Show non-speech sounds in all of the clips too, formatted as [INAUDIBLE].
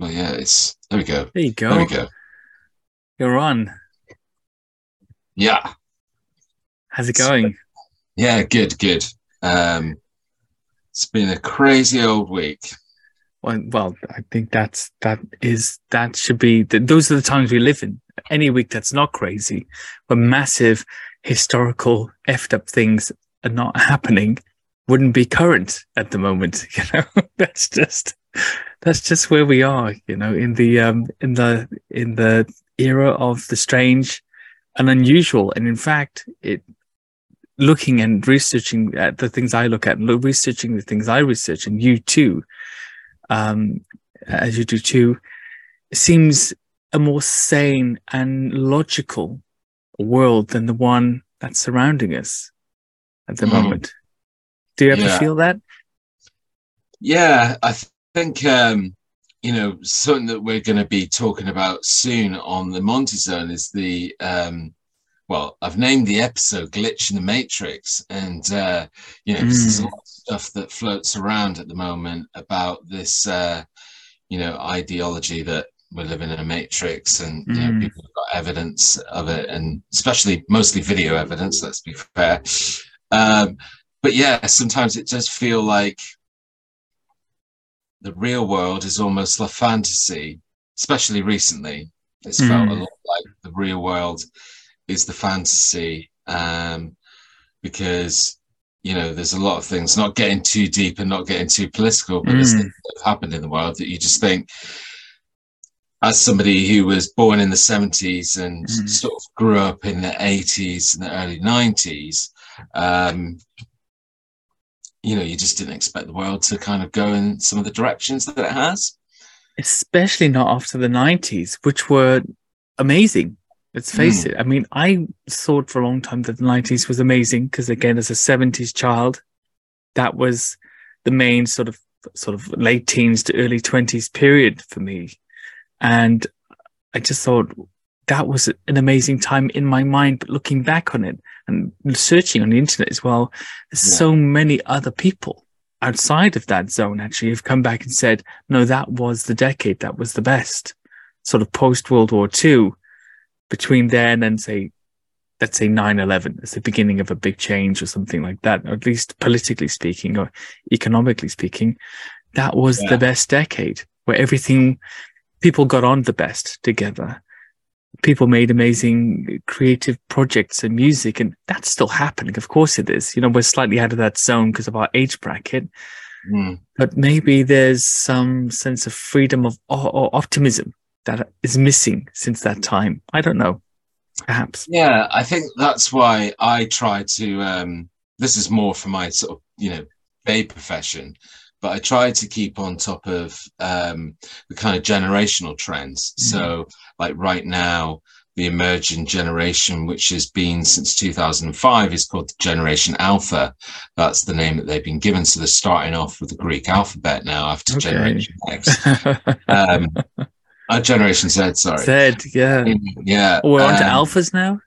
Well, yeah, it's there we go. There you go. There we go. You're on. Yeah, How's it going? yeah, good, good. Um, it's been a crazy old week. Well, well, I think that's that is that should be th- those are the times we live in. Any week that's not crazy, but massive historical effed up things are not [LAUGHS] happening, wouldn't be current at the moment. [LAUGHS] You know, [LAUGHS] that's just that's just where we are. You know, in the um in the in the era of the strange and unusual, and in fact, it looking and researching at the things I look at, and researching the things I research, and you too um, as you do too, seems a more sane and logical world than the one that's surrounding us at the Mm. moment. Do you ever Yeah. feel that? Yeah, I think um, you know something that we're going to be talking about soon on the Monty Zone is the um, well, I've named the episode "Glitch in the Matrix," and uh, you know 'cause there's a Mm. lot of stuff that floats around at the moment about this uh, you know ideology that we're living in a matrix, and you know Mm. people have got evidence of it, and especially mostly video evidence. Let's be fair. Um, but yeah, sometimes it does feel like the real world is almost like fantasy, especially recently. It's felt a Mm. lot like the real world is the fantasy, um, because you know there's a lot of things. Not getting too deep and not getting too political, but there's Mm. things that have happened in the world that you just think, as somebody who was born in the 70s and Mm. sort of grew up in the 80s and the early 90s. Um, you know, you just didn't expect the world to kind of go in some of the directions that it has. Especially not after the 90s, which were amazing. Let's face Mm. it. I mean, I thought for a long time that the 90s was amazing because, again, as a 70s child, that was the main sort of sort of late teens to early 20s period for me. And I just thought that was an amazing time in my mind. But looking back on it and searching on the internet as well, there's Yeah. so many other people outside of that zone actually have come back and said, no, that was the decade, that was the best. Sort of post World War II, between then and say, let's say 9 11 as the beginning of a big change or something like that, or at least politically speaking or economically speaking, that was Yeah. the best decade where everything, people got on the best together. People made amazing creative projects and music, and that's still happening. Of course, it is. You know, we're slightly out of that zone because of our age bracket, Mm. but maybe there's some sense of freedom of or, or optimism that is missing since that time. I don't know. Perhaps. Yeah, I think that's why I try to. Um, this is more for my sort of you know day profession, but I try to keep on top of um, the kind of generational trends. Mhm. So, like right now, the emerging generation, which has been since 2005, is called Generation Alpha. That's the name that they've been given. So they're starting off with the Greek alphabet now after Okay. Generation X. [LAUGHS] Um, uh, Generation Z, sorry. Said, yeah. Yeah. We're on to um, alphas now.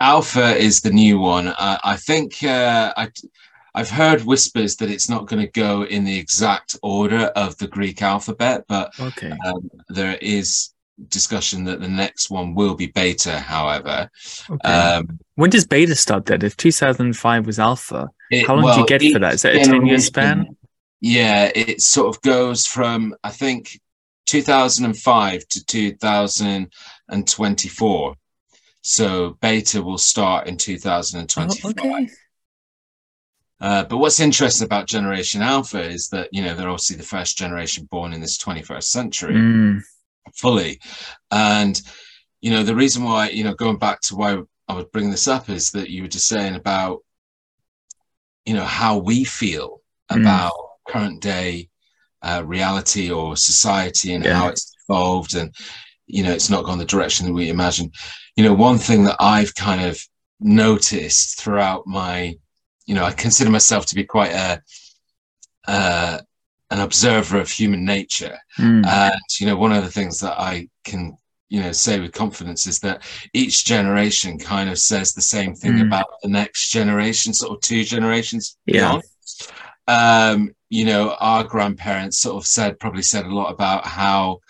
Alpha is the new one. I, I think uh, I, I've heard whispers that it's not going to go in the exact order of the Greek alphabet, but Okay. um, there is discussion that the next one will be Beta. However, okay. um, when does beta start then? If 2005 was alpha, it- how long do you get for that? Is it a 10 year span? Yeah, it sort of goes from I think 2005 to 2024. So Beta will start in Oh, 2025. okay. Uh, but what's interesting about Generation Alpha is that you know they're obviously the first generation born in this 21st century Mm, fully, and you know the reason why you know going back to why I would bring this up is that you were just saying about you know how we feel Mm. about current day uh, reality or society and Yeah. how it's evolved and you know it's not gone the direction that we imagine you know one thing that i've kind of noticed throughout my you know i consider myself to be quite a uh, an observer of human nature mm, and you know one of the things that i can you know say with confidence is that each generation kind of says the same thing Mm. about the next generation sort of two generations Yeah. beyond um you know, our grandparents sort of said, probably said a lot about how,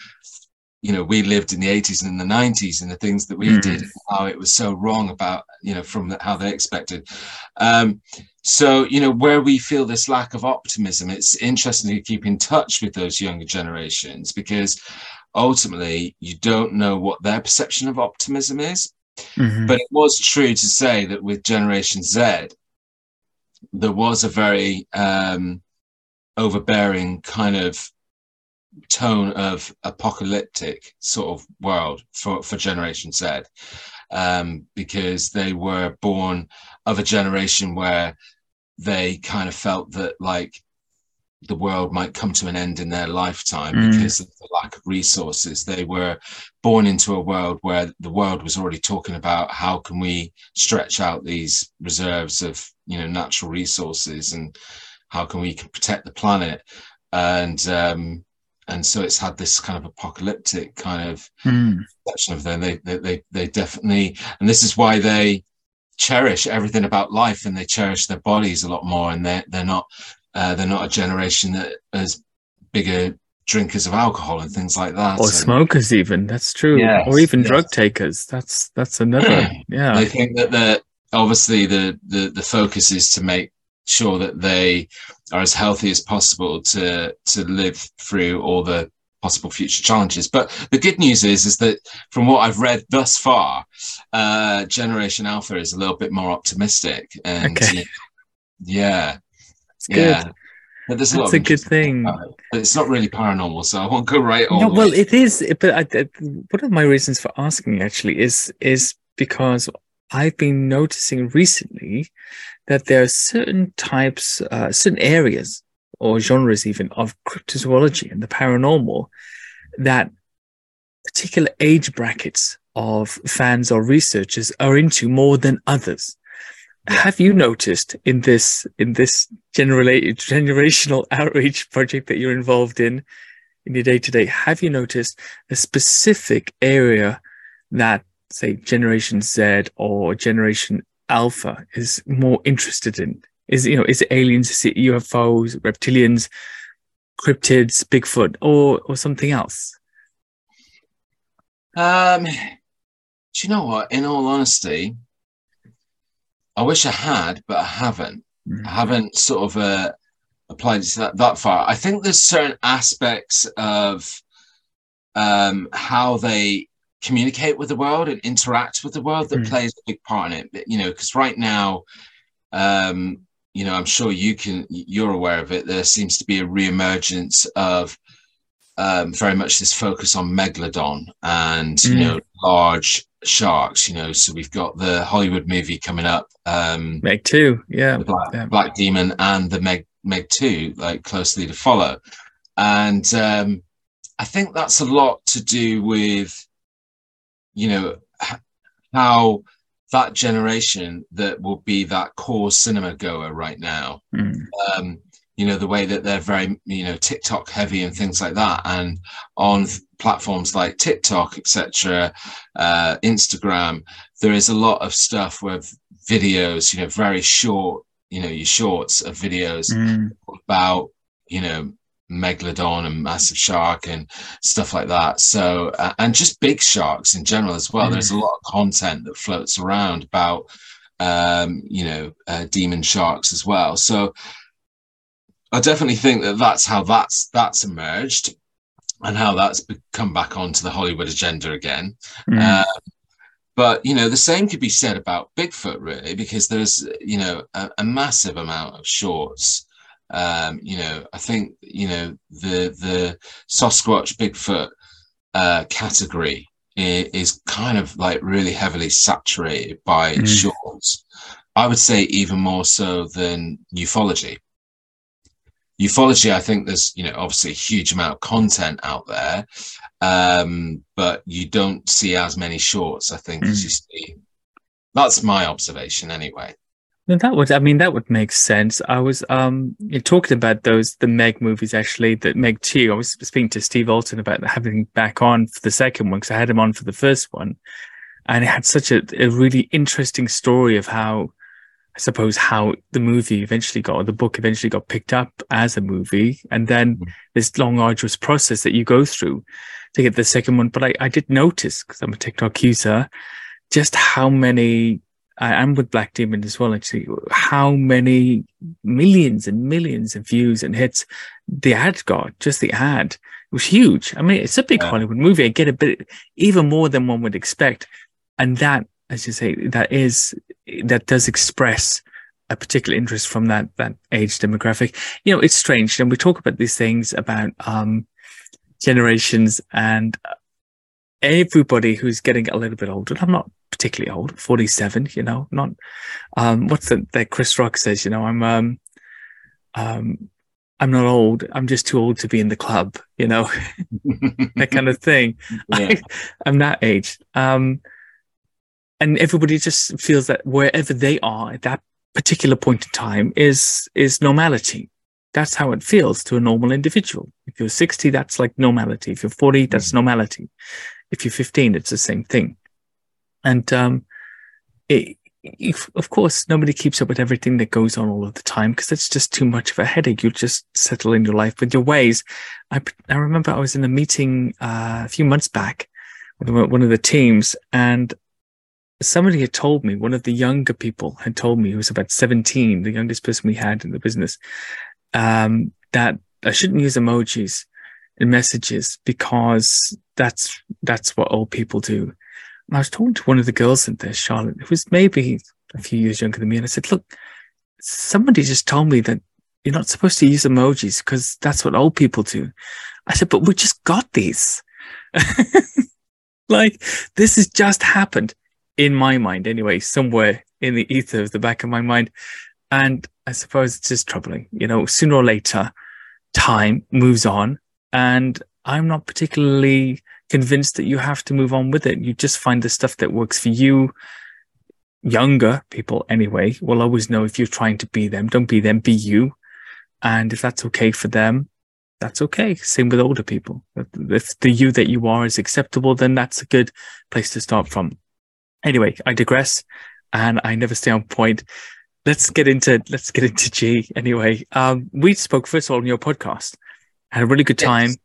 you know, we lived in the 80s and in the 90s and the things that we mm. did, how it was so wrong about, you know, from the, how they expected. Um, so, you know, where we feel this lack of optimism, it's interesting to keep in touch with those younger generations because ultimately you don't know what their perception of optimism is. Mm-hmm. But it was true to say that with Generation Z, there was a very um, overbearing kind of tone of apocalyptic sort of world for, for Generation Z um, because they were born of a generation where they kind of felt that like the world might come to an end in their lifetime mm. because of the lack of resources. They were born into a world where the world was already talking about how can we stretch out these reserves of you know natural resources and how can we protect the planet and um, and so it's had this kind of apocalyptic kind of mm. perception of them. They, they they they definitely and this is why they cherish everything about life and they cherish their bodies a lot more and they they're not uh, they're not a generation that is bigger drinkers of alcohol and things like that. Or so, smokers, even that's true. Yes, or even yes. drug takers. That's that's another. [CLEARS THROAT] Yeah, I think that the obviously the, the the focus is to make sure that they are as healthy as possible to to live through all the possible future challenges. But the good news is is that from what I've read thus far, uh, Generation Alpha is a little bit more optimistic and. Okay. Yeah, it's yeah. good. But there's a That's a good thing. But it's not really paranormal, so I won't go right on. No, well, it is. But I, I, one of my reasons for asking actually is is because I've been noticing recently that there are certain types, uh, certain areas or genres even of cryptozoology and the paranormal that particular age brackets of fans or researchers are into more than others. Have you noticed in this in this generational [LAUGHS] outreach project that you're involved in in your day to day have you noticed a specific area that say generation z or generation alpha is more interested in is you know is it aliens is it ufos reptilians cryptids bigfoot or or something else um do you know what in all honesty I wish I had, but I haven't. Mm-hmm. I haven't sort of uh, applied it that, that far. I think there's certain aspects of um, how they communicate with the world and interact with the world that mm-hmm. plays a big part in it. You know, because right now, um, you know, I'm sure you can, you're aware of it. There seems to be a reemergence of um, very much this focus on megalodon and mm. you know large sharks. You know, so we've got the Hollywood movie coming up, um, Meg Two, yeah, Black, yeah. Black, Demon, and the Meg Meg Two, like closely to follow, and um, I think that's a lot to do with, you know, how that generation that will be that core cinema goer right now. Mm. Um, you know the way that they're very you know tiktok heavy and things like that and on platforms like tiktok etc uh, instagram there is a lot of stuff with videos you know very short you know your shorts of videos mm. about you know megalodon and massive shark and stuff like that so uh, and just big sharks in general as well mm. there's a lot of content that floats around about um you know uh, demon sharks as well so I definitely think that that's how that's that's emerged and how that's come back onto the Hollywood agenda again. Mm. Uh, but you know, the same could be said about Bigfoot, really, because there's you know a, a massive amount of shorts. Um, you know, I think you know the the Sasquatch Bigfoot uh, category is, is, kind of like really heavily saturated by mm. shorts. I would say even more so than ufology ufology i think there's you know obviously a huge amount of content out there um, but you don't see as many shorts i think mm. as you see that's my observation anyway no, that would i mean that would make sense i was um you talking about those the meg movies actually that meg 2 i was speaking to steve alten about having back on for the second one because i had him on for the first one and it had such a, a really interesting story of how I suppose how the movie eventually got, or the book eventually got picked up as a movie, and then mm-hmm. this long arduous process that you go through to get the second one. But I, I did notice because I'm a TikTok user, just how many. I am with Black Demon as well. Actually, how many millions and millions of views and hits the ad got? Just the ad it was huge. I mean, it's a big yeah. Hollywood movie. I get a bit even more than one would expect. And that, as you say, that is that does express a particular interest from that that age demographic. You know, it's strange. And we talk about these things about um, generations and everybody who's getting a little bit older. I'm not particularly old, 47, you know, not, um, what's that, that Chris Rock says, you know, I'm, um, um, I'm not old. I'm just too old to be in the club, you know, [LAUGHS] that kind of thing. [LAUGHS] Yeah. I, am that age. Um, and everybody just feels that wherever they are at that particular point in time is, is normality. That's how it feels to a normal individual. If you're 60, that's like normality. If you're 40, that's mm-hmm. normality. If you're 15, it's the same thing. And, um, it, of course, nobody keeps up with everything that goes on all of the time because it's just too much of a headache. You just settle in your life with your ways. I, I remember I was in a meeting uh, a few months back with one of the teams, and somebody had told me, one of the younger people had told me, who was about 17, the youngest person we had in the business, um, that I shouldn't use emojis messages because that's that's what old people do. And I was talking to one of the girls in there, Charlotte, who was maybe a few years younger than me, and I said, "Look, somebody just told me that you're not supposed to use emojis because that's what old people do." I said, "But we just got these." [LAUGHS] like this has just happened in my mind anyway, somewhere in the ether of the back of my mind. And I suppose it's just troubling. You know, sooner or later, time moves on. And I'm not particularly convinced that you have to move on with it. You just find the stuff that works for you. Younger people, anyway, will always know if you're trying to be them. Don't be them, be you. And if that's okay for them, that's okay. Same with older people. If the you that you are is acceptable, then that's a good place to start from. Anyway, I digress and I never stay on point. Let's get into let's get into Gee anyway. Um, we spoke first of all on your podcast, had a really good time, yes.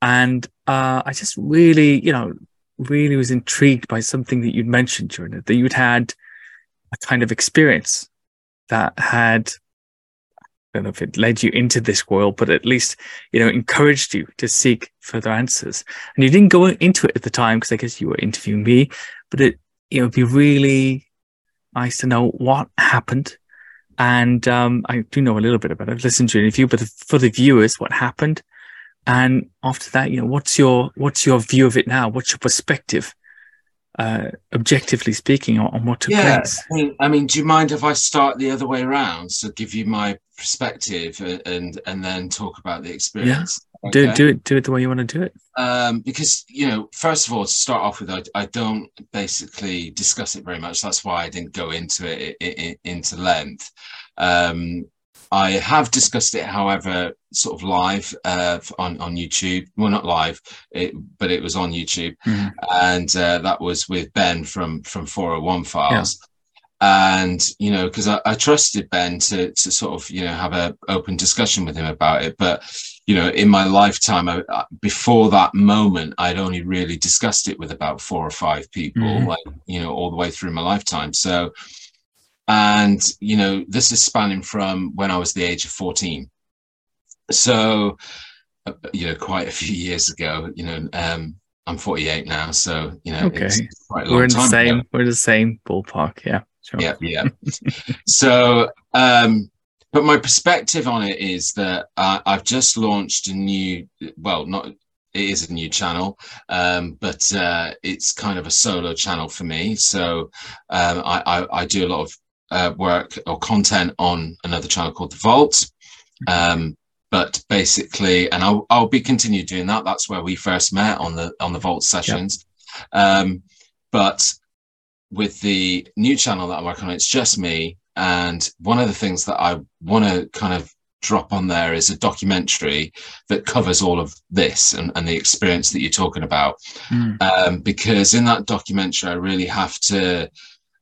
and uh, I just really, you know, really was intrigued by something that you'd mentioned during it that you'd had a kind of experience that had I don't know if it led you into this world, but at least, you know, encouraged you to seek further answers. And you didn't go into it at the time because I guess you were interviewing me, but it you know, it would be really nice to know what happened. And um, I do know a little bit about it. I've listened to an interview, but for the viewers, what happened? And after that, you know, what's your what's your view of it now? What's your perspective, uh, objectively speaking, on, on what took yeah, place? I mean, I mean, do you mind if I start the other way around? So give you my perspective and and, and then talk about the experience. Yeah. Okay. Do do it do it the way you want to do it. Um, because you know, first of all, to start off with, I, I, don't basically discuss it very much. That's why I didn't go into it, it, it into length. Um, I have discussed it, however, sort of live uh, on on YouTube. Well, not live, it, but it was on YouTube, mm-hmm. and uh, that was with Ben from from 401 Files. And you know because I, I, trusted ben to to sort of you know have a open discussion with him about it. But you know in my lifetime I, before that moment i'd only really discussed it with about four or five people mm-hmm. like you know all the way through my lifetime. So and you know this is spanning from when i was the age of 14 so uh, you know quite a few years ago you know um i'm 48 now so you know okay. we're in the same ago. we're the same ballpark yeah Sure. Yeah, yeah. so, um, but my perspective on it is that uh, I've just launched a new, well, not it is a new channel, um, but uh, it's kind of a solo channel for me. So um, I, I, I, do a lot of uh, work or content on another channel called The Vault. Um, but basically, and I'll, I'll be continue doing that. That's where we first met on the on the Vault sessions. Um, but with the new channel that I'm working on, it's just me. And one of the things that I want to kind of drop on there is a documentary that covers all of this and, and the experience that you're talking about. Mm. Um, because in that documentary, I really have to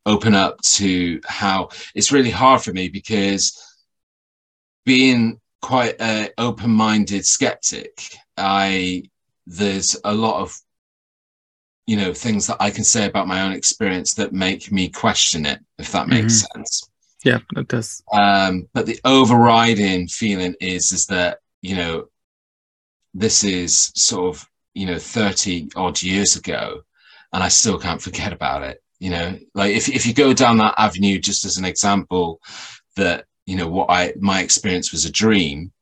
open up to how it's really hard for me because being quite an open-minded skeptic, I there's a lot of you know things that I can say about my own experience that make me question it, if that makes mm-hmm. sense. Yeah, it does. Um, but the overriding feeling is is that you know this is sort of you know 30 odd years ago and i still can't forget about it you know like if, if you go down that avenue just as an example that you know what i my experience was a dream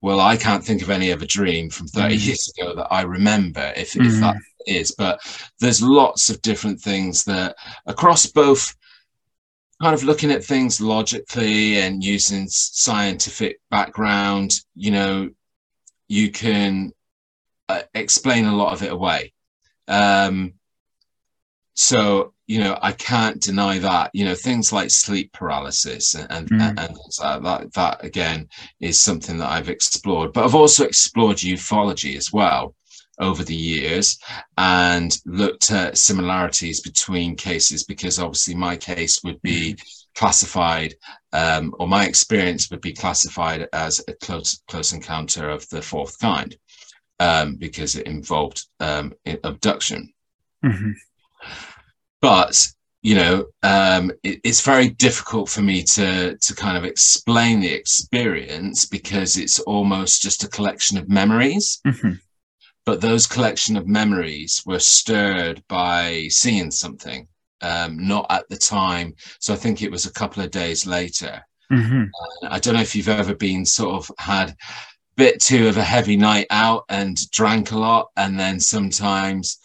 well i can't think of any other dream from 30 mm. years ago that i remember if, mm. if that is but there's lots of different things that across both kind of looking at things logically and using scientific background you know you can uh, explain a lot of it away. Um, so you know, I can't deny that. You know, things like sleep paralysis and and, mm. and like that. That again is something that I've explored, but I've also explored ufology as well over the years and looked at similarities between cases because obviously my case would be mm classified, um, or my experience would be classified as a close close encounter of the fourth kind, um, because it involved um, abduction. Mm-hmm. But you know, um, it, it's very difficult for me to to kind of explain the experience because it's almost just a collection of memories. Mm-hmm. But those collection of memories were stirred by seeing something um, not at the time. So I think it was a couple of days later. Mm-hmm. Uh, I don't know if you've ever been sort of had a bit too of a heavy night out and drank a lot, and then sometimes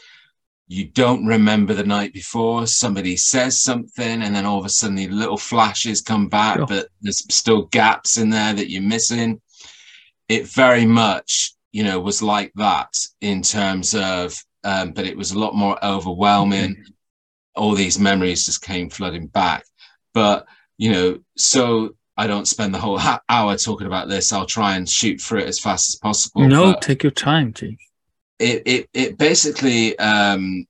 you don't remember the night before. Somebody says something, and then all of a sudden the little flashes come back, sure. but there's still gaps in there that you're missing. It very much, you know, was like that in terms of, um, but it was a lot more overwhelming. Mm-hmm all these memories just came flooding back. But, you know, so I don't spend the whole [LAUGHS] hour talking about this. I'll try and shoot through it as fast as possible. No, take your time, Gee. It, it, it basically, um,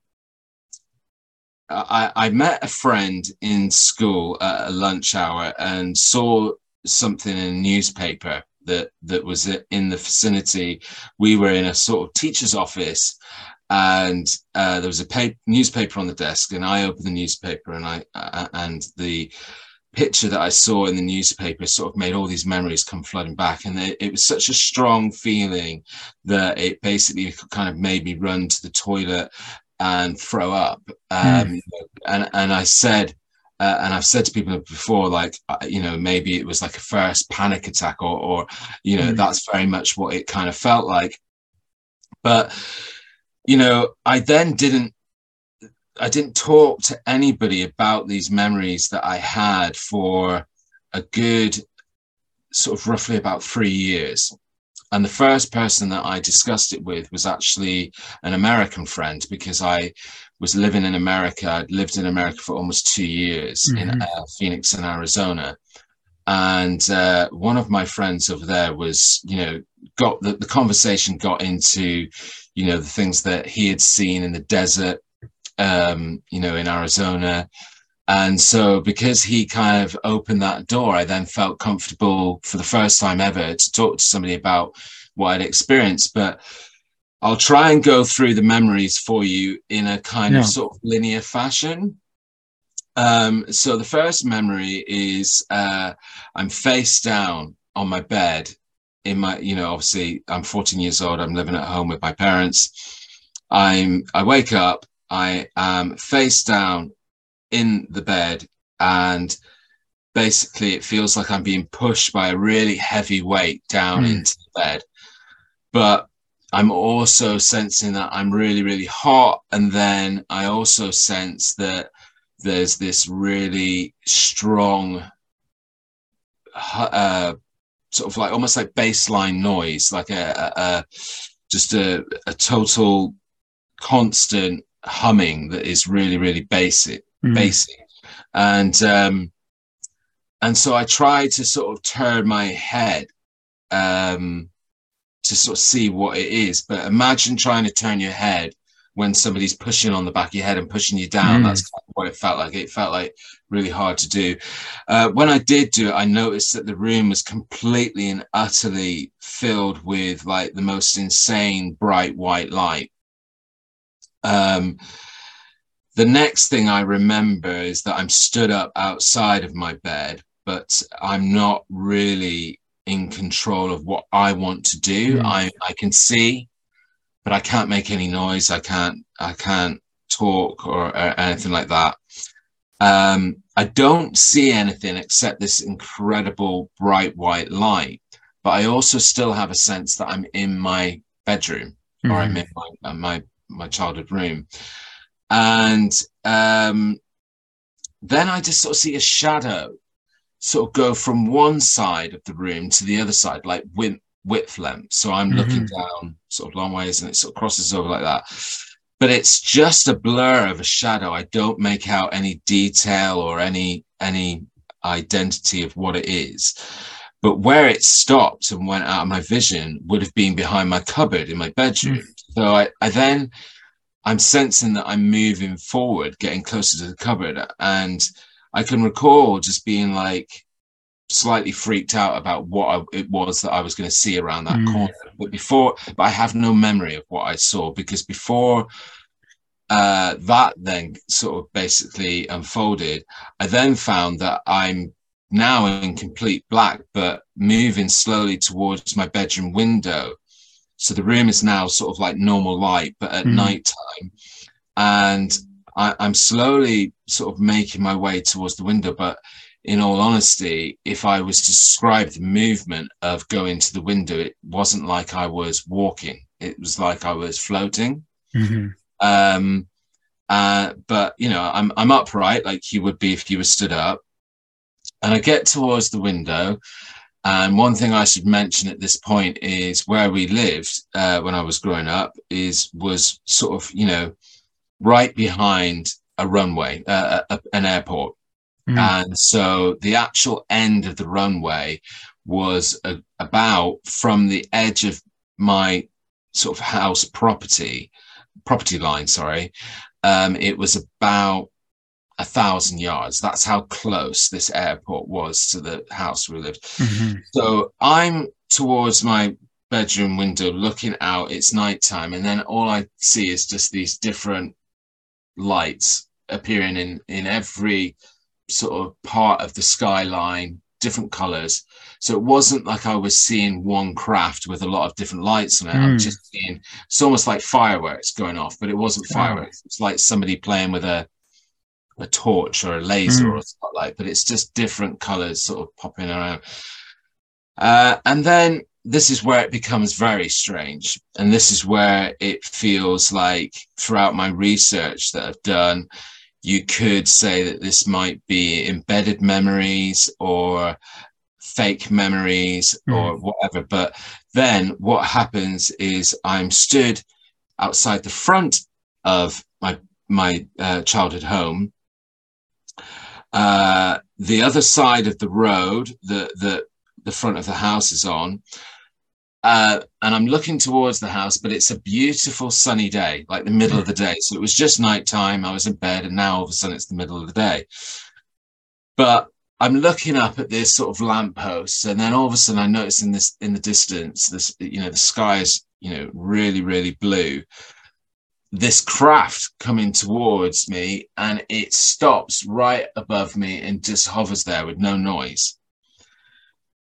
I, I met a friend in school at a lunch hour and saw something in a newspaper that that was in the vicinity. We were in a sort of teacher's office, and uh, there was a paper, newspaper on the desk, and I opened the newspaper, and I uh, and the picture that I saw in the newspaper sort of made all these memories come flooding back, and it, it was such a strong feeling that it basically kind of made me run to the toilet and throw up. Um, mm. And and I said. Uh, and I've said to people before, like, uh, you know, maybe it was like a first panic attack, or, or you know, mm. that's very much what it kind of felt like. But you know, I then didn't I didn't talk to anybody about these memories that I had for a good sort of roughly about three years. And the first person that I discussed it with was actually an American friend because I was living in America. I'd lived in America for almost two years mm-hmm. in uh, Phoenix in Arizona. And uh, one of my friends over there was, you know, got the, the conversation got into, you know, the things that he had seen in the desert, um, you know, in Arizona. And so, because he kind of opened that door, I then felt comfortable for the first time ever to talk to somebody about what I'd experienced. But I'll try and go through the memories for you in a kind yeah. of sort of linear fashion. Um, so, the first memory is uh, I'm face down on my bed in my, you know, obviously I'm 14 years old. I'm living at home with my parents. I'm, I wake up, I am face down in the bed and basically it feels like I'm being pushed by a really heavy weight down mm. into the bed. But I'm also sensing that I'm really, really hot. And then I also sense that there's this really strong uh, sort of like almost like baseline noise, like a, a, a just a, a, total constant humming that is really really basic, mm. basic, and um, and so I try to sort of turn my head um, to sort of see what it is. But imagine trying to turn your head when somebody's pushing on the back of your head and pushing you down. Mm. That's kind of what it felt like. It felt like really hard to do. Uh, when I did do it, I noticed that the room was completely and utterly filled with like the most insane bright white light. Um, the next thing I remember is that I'm stood up outside of my bed, but I'm not really in control of what I want to do. Mm. I, I can see, but I can't make any noise. I can't I can't talk or, or anything like that. Um, I don't see anything except this incredible bright white light, but I also still have a sense that I'm in my bedroom Mm. or I'm in my uh, my my childhood room, and um, then I just sort of see a shadow sort of go from one side of the room to the other side, like width, width length. So I'm mm-hmm. looking down sort of long ways, and it sort of crosses over like that. But it's just a blur of a shadow. I don't make out any detail or any any identity of what it is. But where it stopped and went out of my vision would have been behind my cupboard in my mm. bedroom. So I, I then I'm sensing that I'm moving forward, getting closer to the cupboard. And I can recall just being like slightly freaked out about what I, it was that I was going to see around that Mm. corner. But before, but I have no memory of what I saw because before uh, that then sort of basically unfolded, I then found that I'm now in complete black, but moving slowly towards my bedroom window. So the room is now sort of like normal light, but at Mm. night time. And I, I'm slowly sort of making my way towards the window. But in all honesty, if I was to describe the movement of going to the window, it wasn't like I was walking. It was like I was floating. Mhm. Um, uh, but you know, I'm I'm upright like you would be if you were stood up, and I get towards the window. And one thing I should mention at this point is where we lived uh, when I was growing up is was sort of you know right behind a runway, uh, a, an airport, Mm. and so the actual end of the runway was a, about from the edge of my sort of house property property line sorry um it was about a thousand yards. That's how close this airport was to the house we lived. Mhm. so i'm towards my bedroom window looking out. It's nighttime. And then all i see is just these different lights appearing in in every sort of part of the skyline different colors so it wasn't like i was seeing one craft with a lot of different lights on it. I'm Mm. just seeing it's almost like fireworks going off but it wasn't fireworks. It's like somebody playing with a a torch or a laser Mm. or a spotlight but it's just different colors sort of popping around. Uh, and then this is where it becomes very strange. And this is where it feels like throughout my research that I've done, you could say that this might be embedded memories or fake memories or whatever. But then what happens is I'm stood outside the front of my my uh, childhood home. Uh, the other side of the road, that the the front of the house is on. Uh, and I'm looking towards the house, but it's a beautiful sunny day, like the middle of the day. So it was just nighttime. I was in bed, and now all of a sudden it's the middle of the day. But I'm looking up at this sort of lamppost, and then all of a sudden I notice in this in the distance, this you know the sky is you know really really blue. This craft coming towards me, and it stops right above me and just hovers there with no noise.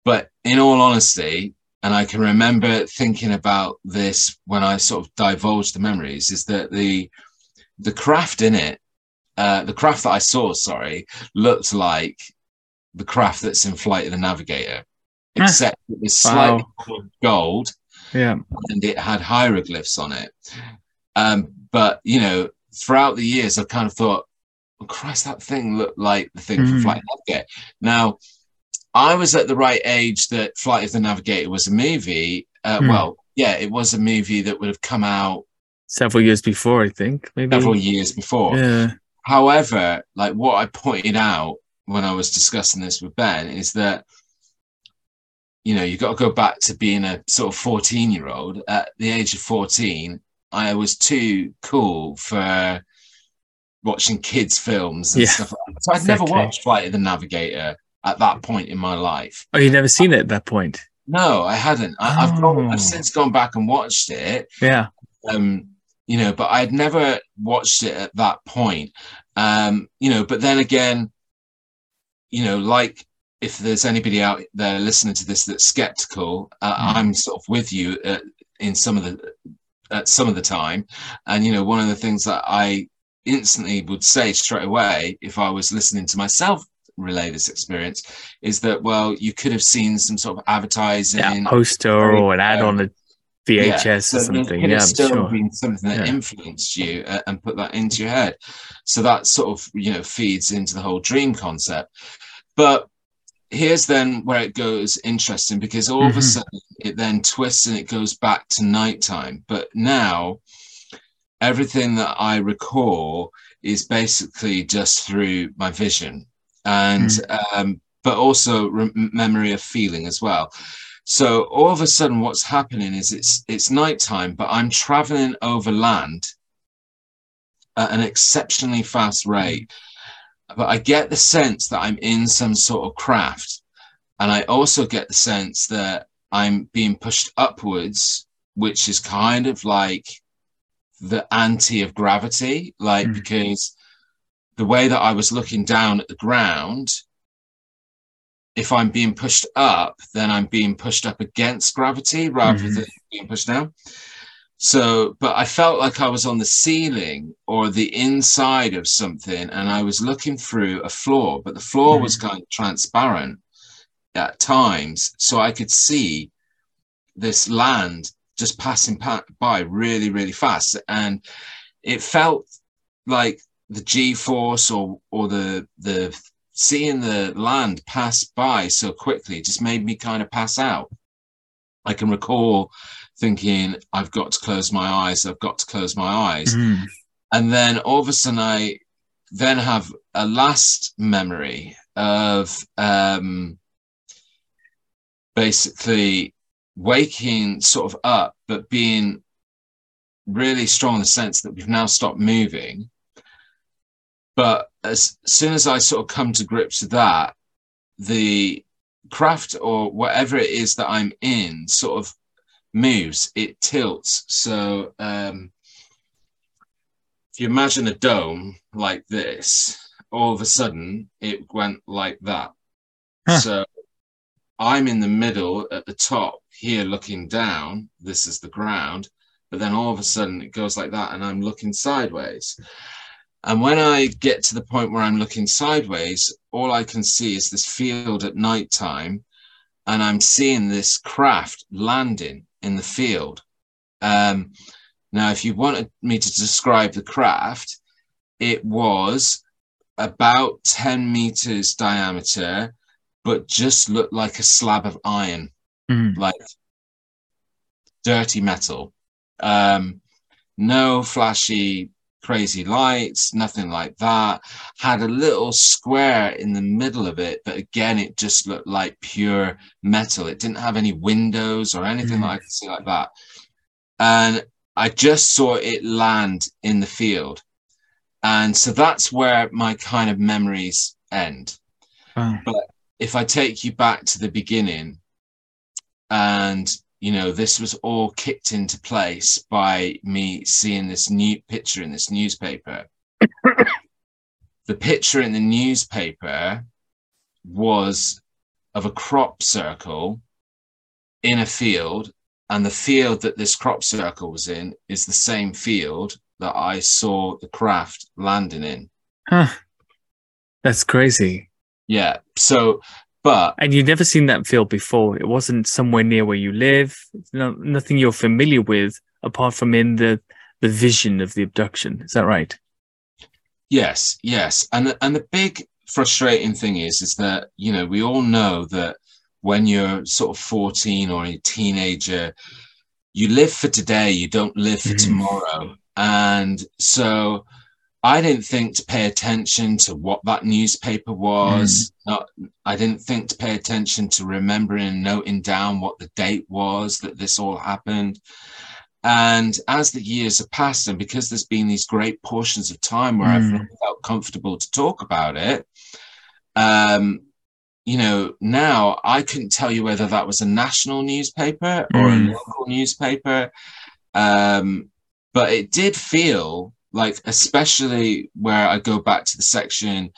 But in all honesty, and I can remember thinking about this when I sort of divulged the memories, is that the the craft in it, uh, the craft that I saw, sorry, looked like the craft that's in Flight of the Navigator, except it was slightly Wow. gold Yeah. and it had hieroglyphs on it. Um, but you know, throughout the years, I've kind of thought, oh, Christ, that thing looked like the thing from Mhm. Flight of the Navigator. Now, I was at the right age that Flight of the Navigator was a movie. Uh, Hmm. Well, yeah, it was a movie that would have come out Several years before, I think. Maybe. several years before. Yeah. However, like what I pointed out when I was discussing this with Ben is that you know you've got to go back to being a sort of 14 year old at the age of 14 I was too cool for watching kids films and Yeah, stuff. Like that. So I'd exactly. never watched Flight of the Navigator at that point in my life. Oh, you'd never seen it at that point? No, I hadn't. I, I've gone, Oh. I've since gone back and watched it. Yeah. Um, you know, but I'd never watched it at that point. Um, you know, but then again, you know, like if there's anybody out there listening to this that's skeptical, uh, Mm. I'm sort of with you uh, in some of the at some of the time. And you know, one of the things that I instantly would say straight away if I was listening to myself relay this experience is that well, you could have seen some sort of advertising. Yeah, a poster or an ad on a VHS so or there something. Yeah, still sure. been something that Yeah. influenced you uh, and put that into your head. So that sort of you know feeds into the whole dream concept. But here's then where it goes interesting because all of a Mhm. sudden it then twists and it goes back to nighttime. But now everything that I recall is basically just through my vision and um, but also rem- memory of feeling as well. So all of a sudden, what's happening is it's it's nighttime, but I'm traveling over land at an exceptionally fast rate. But I get the sense that I'm in some sort of craft, and I also get the sense that I'm being pushed upwards, which is kind of like the anti of gravity, like Mm. because the way that I was looking down at the ground if I'm being pushed up, then I'm being pushed up against gravity rather Mhm. than being pushed down. So, but I felt like I was on the ceiling or the inside of something, and I was looking through a floor, but the floor was kind of transparent at times, so I could see this land just passing by really, really fast, and it felt like the G force or or the the seeing the land pass by so quickly just made me kind of pass out. I can recall thinking, I've got to close my eyes, I've got to close my eyes. Mm. And then all of a sudden, I then have a last memory of um, basically waking sort of up, but being really strong in the sense that we've now stopped moving. But as soon as I sort of come to grips with that, the craft or whatever it is that I'm in sort of moves, it tilts. So um, if you imagine a dome like this, all of a sudden it went like that. Huh. So I'm in the middle at the top here looking down. This is the ground. But then all of a sudden it goes like that and I'm looking sideways. And when I get to the point where I'm looking sideways, all I can see is this field at night time, and I'm seeing this craft landing in the field. Um, now, if you wanted me to describe the craft, it was about 10 meters diameter, but just looked like a slab of iron Mm. like dirty metal. Um, no flashy, crazy lights, nothing like that. Had a little square in the middle of it, but again, it just looked like pure metal. It didn't have any windows or anything mm. that I could see like that. And I just saw it land in the field. And so that's where my kind of memories end Wow. if I take you back to the beginning, and you know, this was all kicked into place by me seeing this new picture in this newspaper. [COUGHS] the picture in the newspaper was of a crop circle in a field, and the field that this crop circle was in is the same field that I saw the craft landing in. Huh. That's crazy. Yeah. So, but And you've never seen that field before. It wasn't somewhere near where you live. No, nothing you're familiar with apart from in the the vision of the abduction. Is that right? Yes, yes, and the, and the big frustrating thing is is that you know we all know that when you're sort of 14 or a teenager, you live for today, you don't live for Mhm. tomorrow, and so I didn't think to pay attention to what that newspaper was. Not, I didn't think to pay attention to remembering and noting down what the date was that this all happened. And as the years have passed, and because there's been these great portions of time where I've Mm. felt comfortable to talk about it, um, you know, now I couldn't tell you whether that was a national newspaper or Mm. a local newspaper. Um, but it did feel like, especially where I go back to the section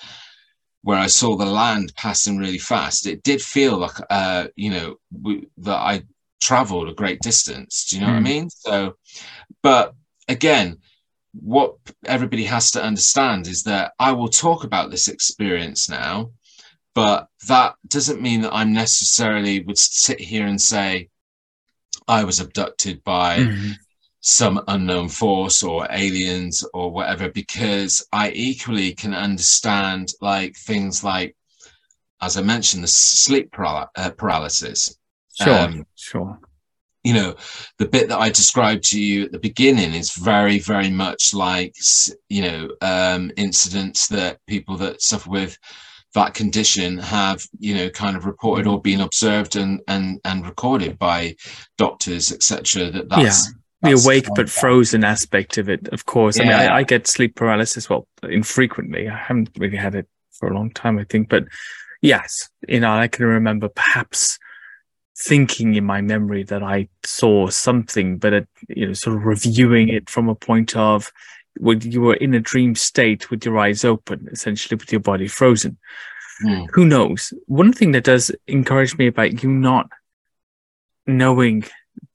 where I saw the land passing really fast, it did feel like, uh, you know, we, that I traveled a great distance. Do you know what I Mm. mean? So, but again, what everybody has to understand is that I will talk about this experience now, but that doesn't mean that I'm necessarily would sit here and say I was abducted by Mhm. Some unknown force or aliens or whatever, because I equally can understand like things like, as I mentioned, the sleep paral- uh, paralysis. Sure, Um, sure. you know, the bit that I described to you at the beginning is very, very much like, you know, um, incidents that people that suffer with that condition have, you know, kind of reported or been observed and and and recorded by doctors, etc. That that's the awake but frozen aspect of it, of course. I mean, I, I get sleep paralysis, well, infrequently. I haven't really had it for a long time, I think. But yes, you know, I can remember perhaps thinking in my memory that I saw something, but it, you know, sort of reviewing it from a point of when you were in a dream state with your eyes open, essentially with your body frozen. Mm, Who knows? One thing that does encourage me about you not knowing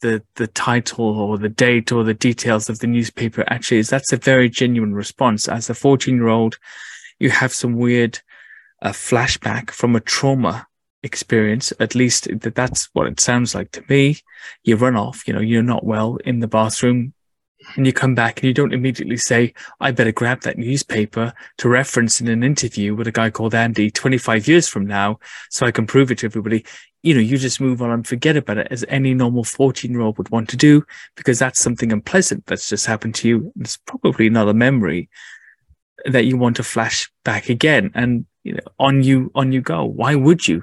the the title or the date or the details of the newspaper actually is that's a very genuine response. As a 14 year old, you have some weird uh, flashback from a trauma experience. At least that that's what it sounds like to me. You run off, you know, you're not well in the bathroom. And you come back and you don't immediately say, I better grab that newspaper to reference in an interview with a guy called Andy 25 years from now so I can prove it to everybody. You know, you just move on and forget about it as any normal 14 year old would want to do because that's something unpleasant that's just happened to you. It's probably not a memory that you want to flash back again. And, you know, on you, on you go. Why would you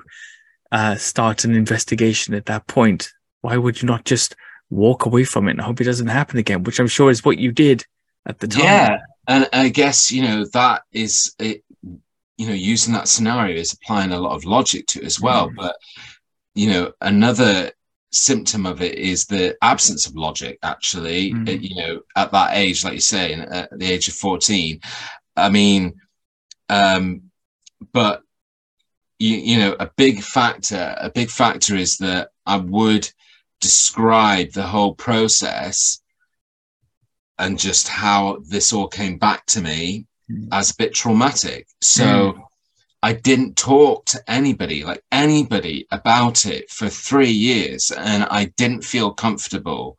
uh, start an investigation at that point? Why would you not just walk away from it and hope it doesn't happen again, which I'm sure is what you did at the time. Yeah, and I guess you know that is it. You know, using that scenario is applying a lot of logic to it as well. Mm. But you know, another symptom of it is the absence of logic. Actually, Mm. Uh, you know, at that age, like you say, at the age of fourteen, I mean, um, but you, you know, a big factor, a big factor is that I would describe the whole process and just how this all came back to me Mm. as a bit traumatic. So I didn't talk to anybody, like anybody about it for three years. And I didn't feel comfortable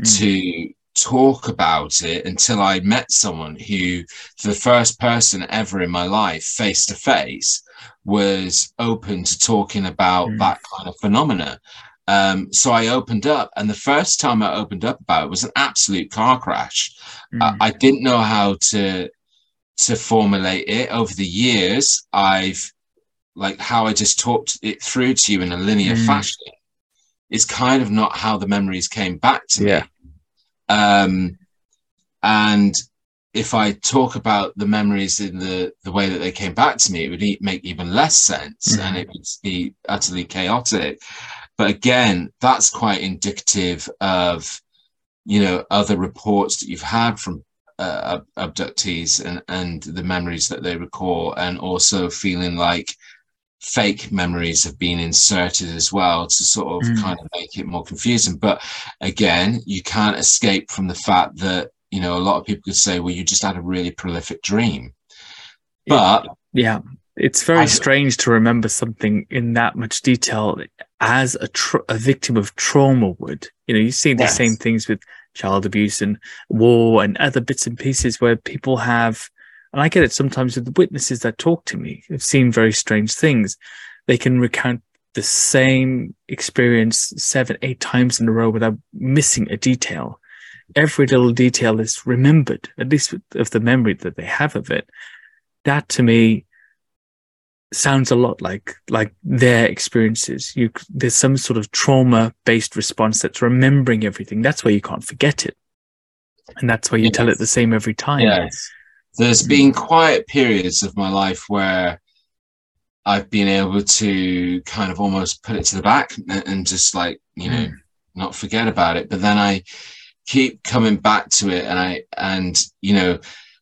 Mm. to talk about it until I met someone who, the first person ever in my life, face to face, was open to talking about Mm. that kind of phenomena. Um, so I opened up, and the first time I opened up about it was an absolute car crash. Mm. I, I didn't know how to to formulate it over the years. I've like how I just talked it through to you in a linear Mm. fashion is kind of not how the memories came back to Yeah. me. Um, and if I talk about the memories in the the way that they came back to me, it would make even less sense, Mhm. and it would be utterly chaotic. But again, that's quite indicative of you know other reports that you've had from uh, abductees and and the memories that they recall, and also feeling like fake memories have been inserted as well to sort of Mm. kind of make it more confusing. But again, you can't escape from the fact that you know a lot of people could say, "Well, you just had a really prolific dream," but Yeah, it's very I- strange to remember something in that much detail as a tr- a victim of trauma would. You know, you see the Yes. same things with child abuse and war and other bits and pieces where people have, and I get it sometimes with the witnesses that talk to me. I've seen very strange things. They can recount the same experience seven, eight times in a row without missing a detail. Every little detail is remembered, at least of the memory that they have of it. That to me sounds a lot like like their experiences. You there's some sort of trauma based response that's remembering everything. That's why you can't forget it, and that's why you yes. tell it the same every time. Yes, there's been quiet periods of my life where I've been able to kind of almost put it to the back and, and just like you know mm. not forget about it. But then I keep coming back to it, and I and you know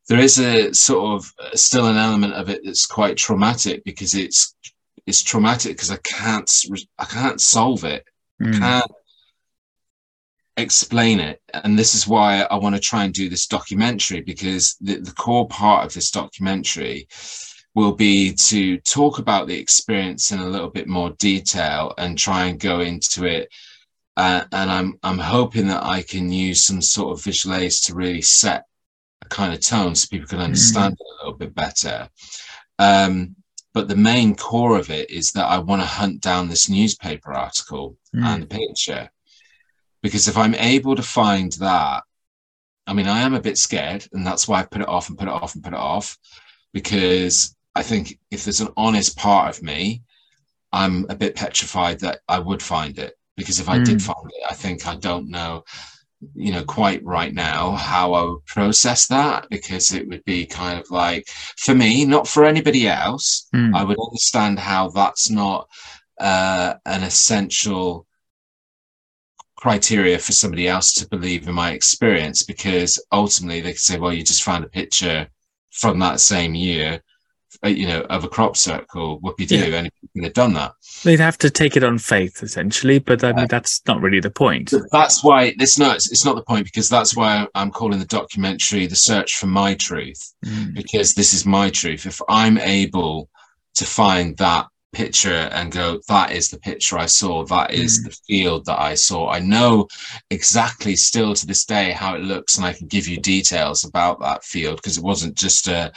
there is a sort of uh, still an element of it that's quite traumatic because it's it's traumatic because I can't I can't solve it. Mm. I can't explain it. And this is why I want to try and do this documentary because the, the core part of this documentary will be to talk about the experience in a little bit more detail and try and go into it. Uh, and I'm I'm hoping that I can use some sort of visual aids to really set kind of tone so people can understand mm. it a little bit better. Um, but the main core of it is that I want to hunt down this newspaper article mm. and the picture. Because if I'm able to find that, I mean, I am a bit scared, and that's why I put it off and put it off and put it off. Because I think if there's an honest part of me, I'm a bit petrified that I would find it. Because if I mm. did find it, I think I don't know you know quite right now how I would process that because it would be kind of like for me, not for anybody else. Mm. I would understand how that's not uh, an essential criteria for somebody else to believe in my experience because ultimately they could say, well, you just found a picture from that same year you know, of a crop circle, whoopie doo, yeah. and could have done that. They'd have to take it on faith, essentially, but I mean, uh, that's not really the point. That's why it's not. It's not the point because that's why I'm calling the documentary "The Search for My Truth," mm. because this is my truth. If I'm able to find that picture and go, that is the picture I saw, that is mm. the field that I saw. I know exactly still to this day how it looks, and I can give you details about that field because it wasn't just a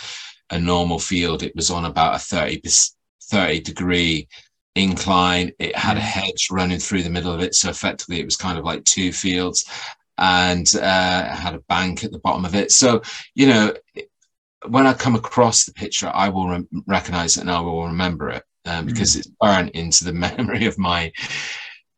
a normal field. It was on about a 30, 30 degree incline. It had a hedge running through the middle of it. So effectively, it was kind of like two fields and uh, had a bank at the bottom of it. So, you know, when I come across the picture, I will re- recognize it and I will remember it um, because mm. it's burned into the [LAUGHS] memory of my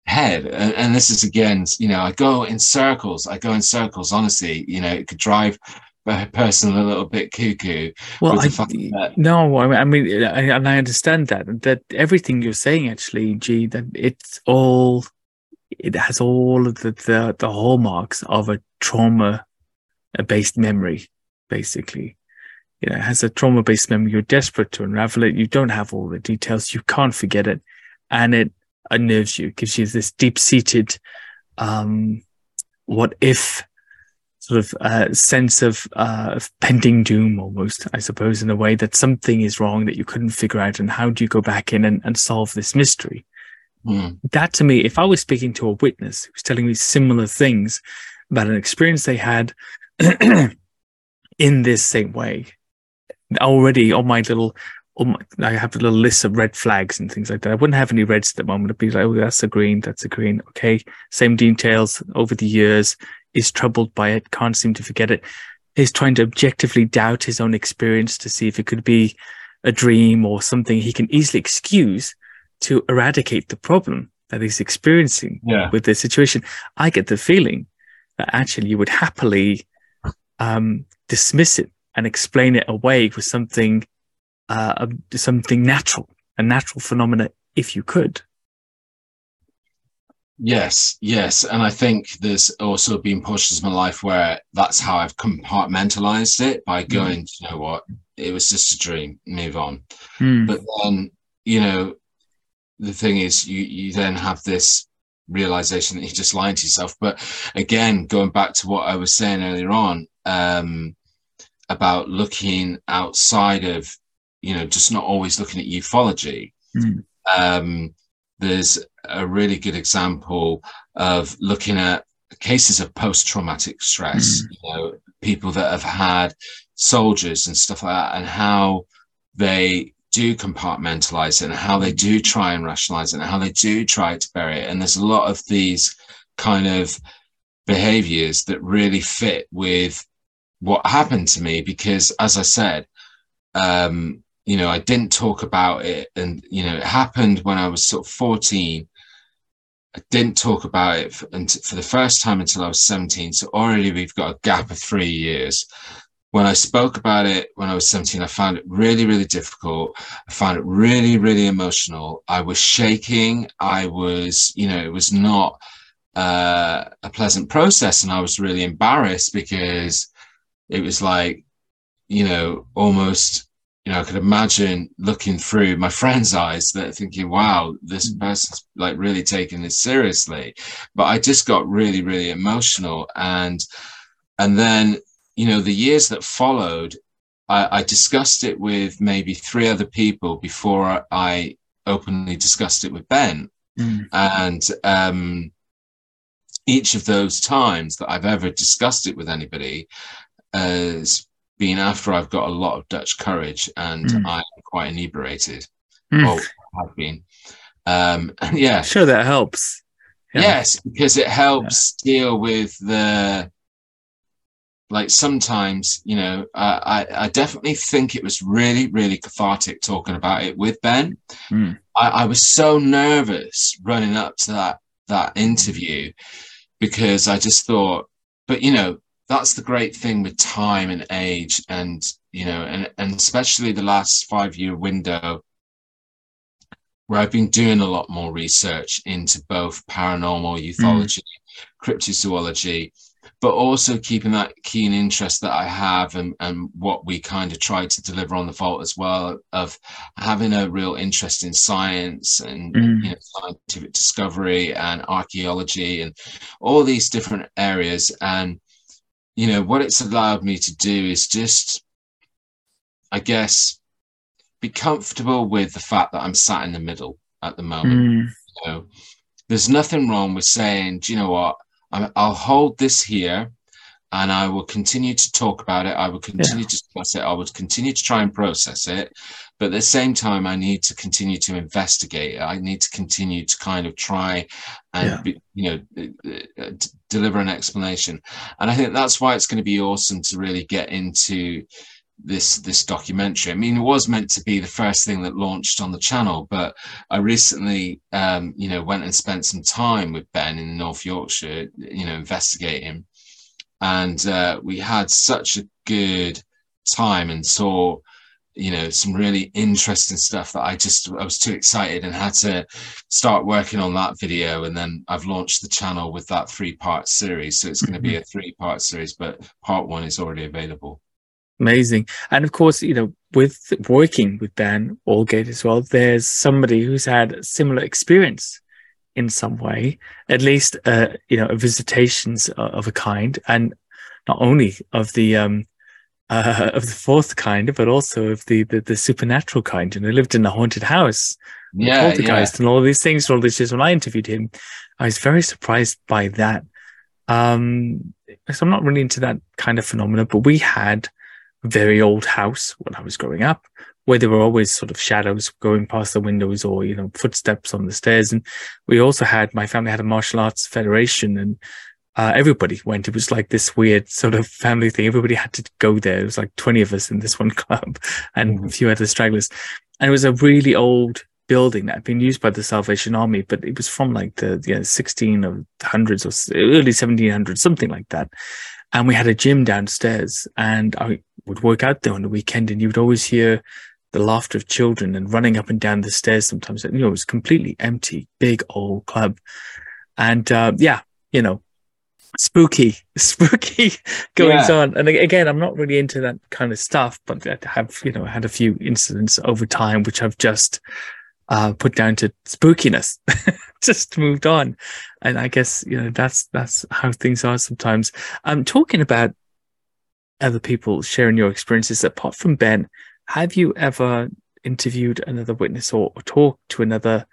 head. And, and, this is again, you know, I go in circles. I go in circles. Honestly, you know, it could drive person a little bit cuckoo. Well, I, that... no, I mean, I, and I understand that that everything you're saying actually, Gee, that it's all it has all of the the, the hallmarks of a trauma based memory, basically. You know, it has a trauma based memory. You're desperate to unravel it. You don't have all the details. You can't forget it, and it unnerves you. It gives you this deep seated, um, what if sort of uh, sense of, uh, of pending doom almost, I suppose, in a way that something is wrong that you couldn't figure out. And how do you go back in and, and solve this mystery? Mm. That to me, if I was speaking to a witness who's telling me similar things about an experience they had [CLEARS THROAT] in this same way, already on my little my, I have a little list of red flags and things like that. I wouldn't have any reds at the moment. I'd be like, oh, that's a green, that's a green. Okay. Same details over the years is troubled by it, can't seem to forget it, is trying to objectively doubt his own experience to see if it could be a dream or something he can easily excuse to eradicate the problem that he's experiencing yeah. with this situation. I get the feeling that actually you would happily um, dismiss it and explain it away with something, uh, something natural, a natural phenomena, if you could. Yes, yes. And I think there's also been portions of my life where that's how I've compartmentalized it by mm. going, mm. you know what, it was just a dream, move on. Mm. But then, you know, the thing is you you then have this realization that you're just lying to yourself. But again, going back to what I was saying earlier on, um, about looking outside of, you know, just not always looking at ufology. Mm. Um, there's a really good example of looking at cases of post-traumatic stress mm. you know people that have had soldiers and stuff like that and how they do compartmentalize it and how they do try and rationalize it and how they do try to bury it and there's a lot of these kind of behaviors that really fit with what happened to me because as i said um, you know, I didn't talk about it. And, you know, it happened when I was sort of 14. I didn't talk about it for, for the first time until I was 17. So already we've got a gap of three years. When I spoke about it when I was 17, I found it really, really difficult. I found it really, really emotional. I was shaking. I was, you know, it was not uh, a pleasant process. And I was really embarrassed because it was like, you know, almost you know, I could imagine looking through my friend's [LAUGHS] eyes that thinking, wow, this mm. person's like really taking this seriously. But I just got really, really emotional. And, and then, you know, the years that followed, I, I discussed it with maybe three other people before I openly discussed it with Ben. Mm. And, um, each of those times that I've ever discussed it with anybody has been after I've got a lot of Dutch courage and mm. I'm quite inebriated. Mm. Or have been. Um, [LAUGHS] yeah. Sure, that helps. Yeah. Yes, because it helps yeah. deal with the like sometimes you know uh, I, I definitely think it was really really cathartic talking about it with ben mm. I, I, was so nervous running up to that that interview because i just thought but you know that's the great thing with time and age and you know and, and especially the last five year window where i've been doing a lot more research into both paranormal ufology mm. cryptozoology but also keeping that keen interest that i have and, and what we kind of try to deliver on the vault as well of having a real interest in science and mm. you know, scientific discovery and archaeology and all these different areas and you know, what it's allowed me to do is just, I guess, be comfortable with the fact that I'm sat in the middle at the moment. Mm. Know, there's nothing wrong with saying, do you know what? i will hold this here and I will continue to talk about it. I will continue yeah. to discuss it. I will continue to try and process it. But at the same time, I need to continue to investigate. I need to continue to kind of try and, yeah. be, you know, uh, uh, deliver an explanation. And I think that's why it's going to be awesome to really get into this this documentary. I mean, it was meant to be the first thing that launched on the channel, but I recently, um, you know, went and spent some time with Ben in North Yorkshire, you know, investigating, and uh, we had such a good time and saw you know some really interesting stuff that i just i was too excited and had to start working on that video. And then i've launched the channel with that three part series. So it's going to be mm-hmm. a three part series but part one is already available. Amazing. And of course you know with working with ben allgate as well there's somebody who's had similar experience in some way at least uh you know visitations of a kind. And not only of the um uh, of the fourth kind, but also of the, the, the supernatural kind. And I lived in a haunted house, yeah, poltergeist, yeah. and all these things. All these years when I interviewed him, I was very surprised by that. Um, so I'm not really into that kind of phenomena, but we had a very old house when I was growing up, where there were always sort of shadows going past the windows or you know footsteps on the stairs, and we also had my family had a martial arts federation, and uh, everybody went. It was like this weird sort of family thing. Everybody had to go there. It was like 20 of us in this [LAUGHS] one club and mm-hmm. a few other stragglers. And it was a really old building that had been used by the Salvation Army, but it was from like the you know, 16 or hundreds or early 1700s, something like that. And we had a gym downstairs and I would work out there on the weekend and you would always hear the laughter of children and running up and down the stairs sometimes. You know, it was completely empty, big old club. And uh, yeah, you know, spooky, [LAUGHS] spooky goings yeah. on. And again, I'm not really into that kind of stuff, but I have, you know, had a few incidents over time, which I've just uh, put down to spookiness, [LAUGHS] just moved on. And I guess, you know, that's, that's how things are sometimes. I'm talking about other people sharing your experiences. Apart from Ben, have you ever interviewed another witness or, or talked to another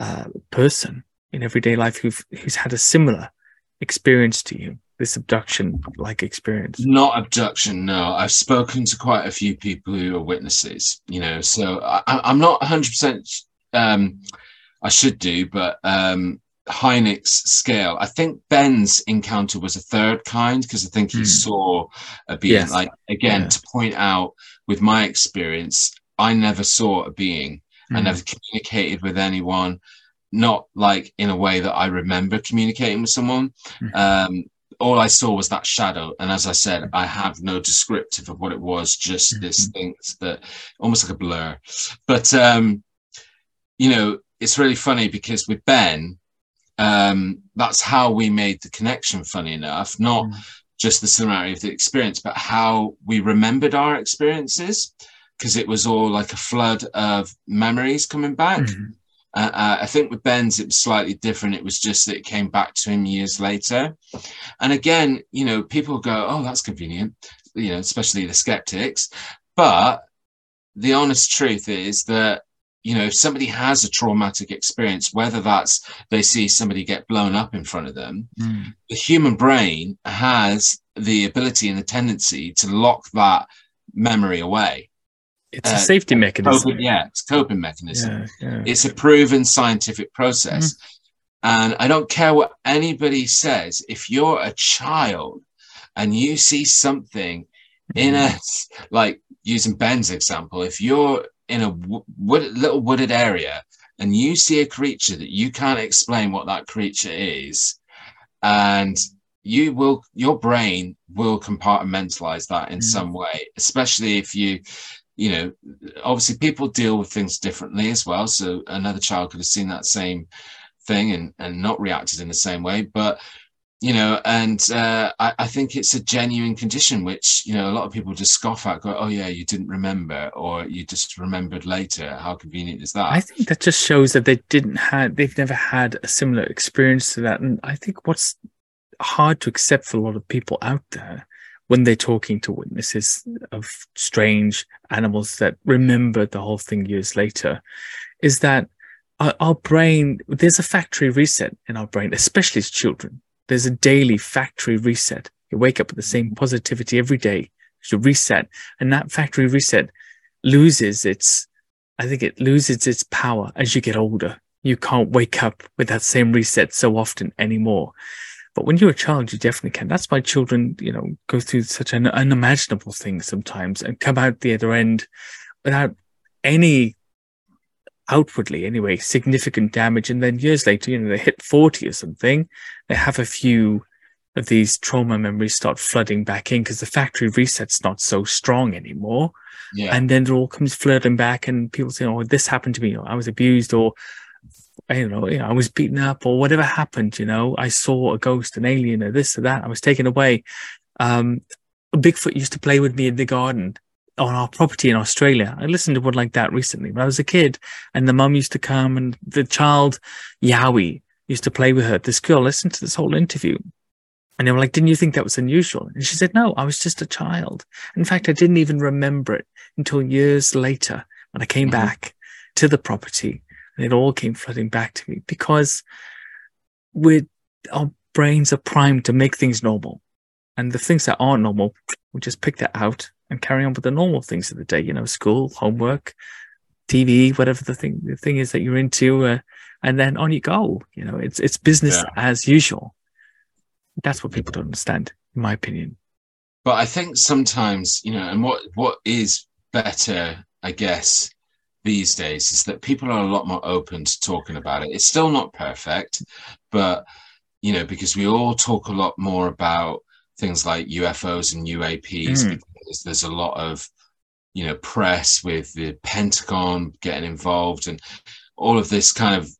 uh, person in everyday life who've, who's had a similar experience to you? This abduction like experience? Not abduction, no. I've spoken to quite a few people who are witnesses, you know, so I, am not 100%, um, I should do, but um, Hynek's scale. I think Ben's encounter was a third kind because I think he mm. saw a being yes. like again yeah. to point out with my experience. I never saw a being. Mm. I never communicated with anyone, not like in a way that I remember communicating with someone. Mm. Um, all I saw was that shadow. And as I said, I have no descriptive of what it was, just mm-hmm. this thing that almost like a blur. But, um, you know, it's really funny because with Ben, um, that's how we made the connection, funny enough, not mm. just the similarity of the experience, but how we remembered our experiences because it was all like a flood of memories coming back. Mm-hmm. Uh, uh, I think with Ben's, it was slightly different. It was just that it came back to him years later. And again, you know, people go, oh, that's convenient, you know, especially the skeptics. But the honest truth is that, you know, if somebody has a traumatic experience, whether that's they see somebody get blown up in front of them, mm. the human brain has the ability and the tendency to lock that memory away. It's a uh, safety mechanism. Coping, yeah, it's coping mechanism. Yeah, yeah. It's a proven scientific process. Mm-hmm. And I don't care what anybody says. If you're a child and you see something in a, mm-hmm. [LAUGHS] like using Ben's example, if you're in a wood, little wooded area and you see a creature that you can't explain what that creature is, and you will, your brain will compartmentalize that in mm. some way, especially if you you know, obviously people deal with things differently as well. So another child could have seen that same thing and, and not reacted in the same way. But, you know, and uh, I, I, think it's a genuine condition, which, you know, a lot of people just scoff at, go, oh, yeah, you didn't remember, or you just remembered later. How convenient is that? I think that just shows that they didn't have, they've never had a similar experience to that. And I think what's hard to accept for a lot of people out there when they're talking to witnesses of strange animals that remember the whole thing years later is that our, our, brain there's a factory reset in our brain especially as children. There's a daily factory reset. You wake up with the same positivity every day. To reset. And that factory reset loses its i think it loses its power as you get older. You can't wake up with that same reset so often anymore but when you're a child, you definitely can. That's why children, you know, go through such an unimaginable thing sometimes and come out the other end without any outwardly anyway significant damage and then years later you know they hit 40 or something they have a few of these trauma memories start flooding back in because the factory reset's not so strong anymore yeah. and then it all comes flooding back and people say oh this happened to me or i was abused or I don't know, you know, I was beaten up or whatever happened, you know, I saw a ghost, an alien or this or that. I was taken away. Um, Bigfoot used to play with me in the garden on our property in Australia. I listened to one like that recently when I was a kid and the mum used to come and the child, Yowie, used to play with her. This girl listened to this whole interview and they were like, didn't you think that was unusual? And she said, no, I was just a child. In fact, I didn't even remember it until years later when I came mm-hmm. back to the property it all came flooding back to me because we our brains are primed to make things normal. And the things that aren't normal, we just pick that out and carry on with the normal things of the day, you know, school, homework, TV, whatever the thing, the thing is that you're into, uh, and then on you go. You know, it's, it's business yeah. as usual. That's what people don't understand, in my opinion. But I think sometimes, you know, and what, what is better, I guess, these days is that people are a lot more open to talking about it. It's still not perfect, but you know, because we all talk a lot more about things like UFOs and UAPs mm. because there's a lot of you know press with the Pentagon getting involved and all of this kind of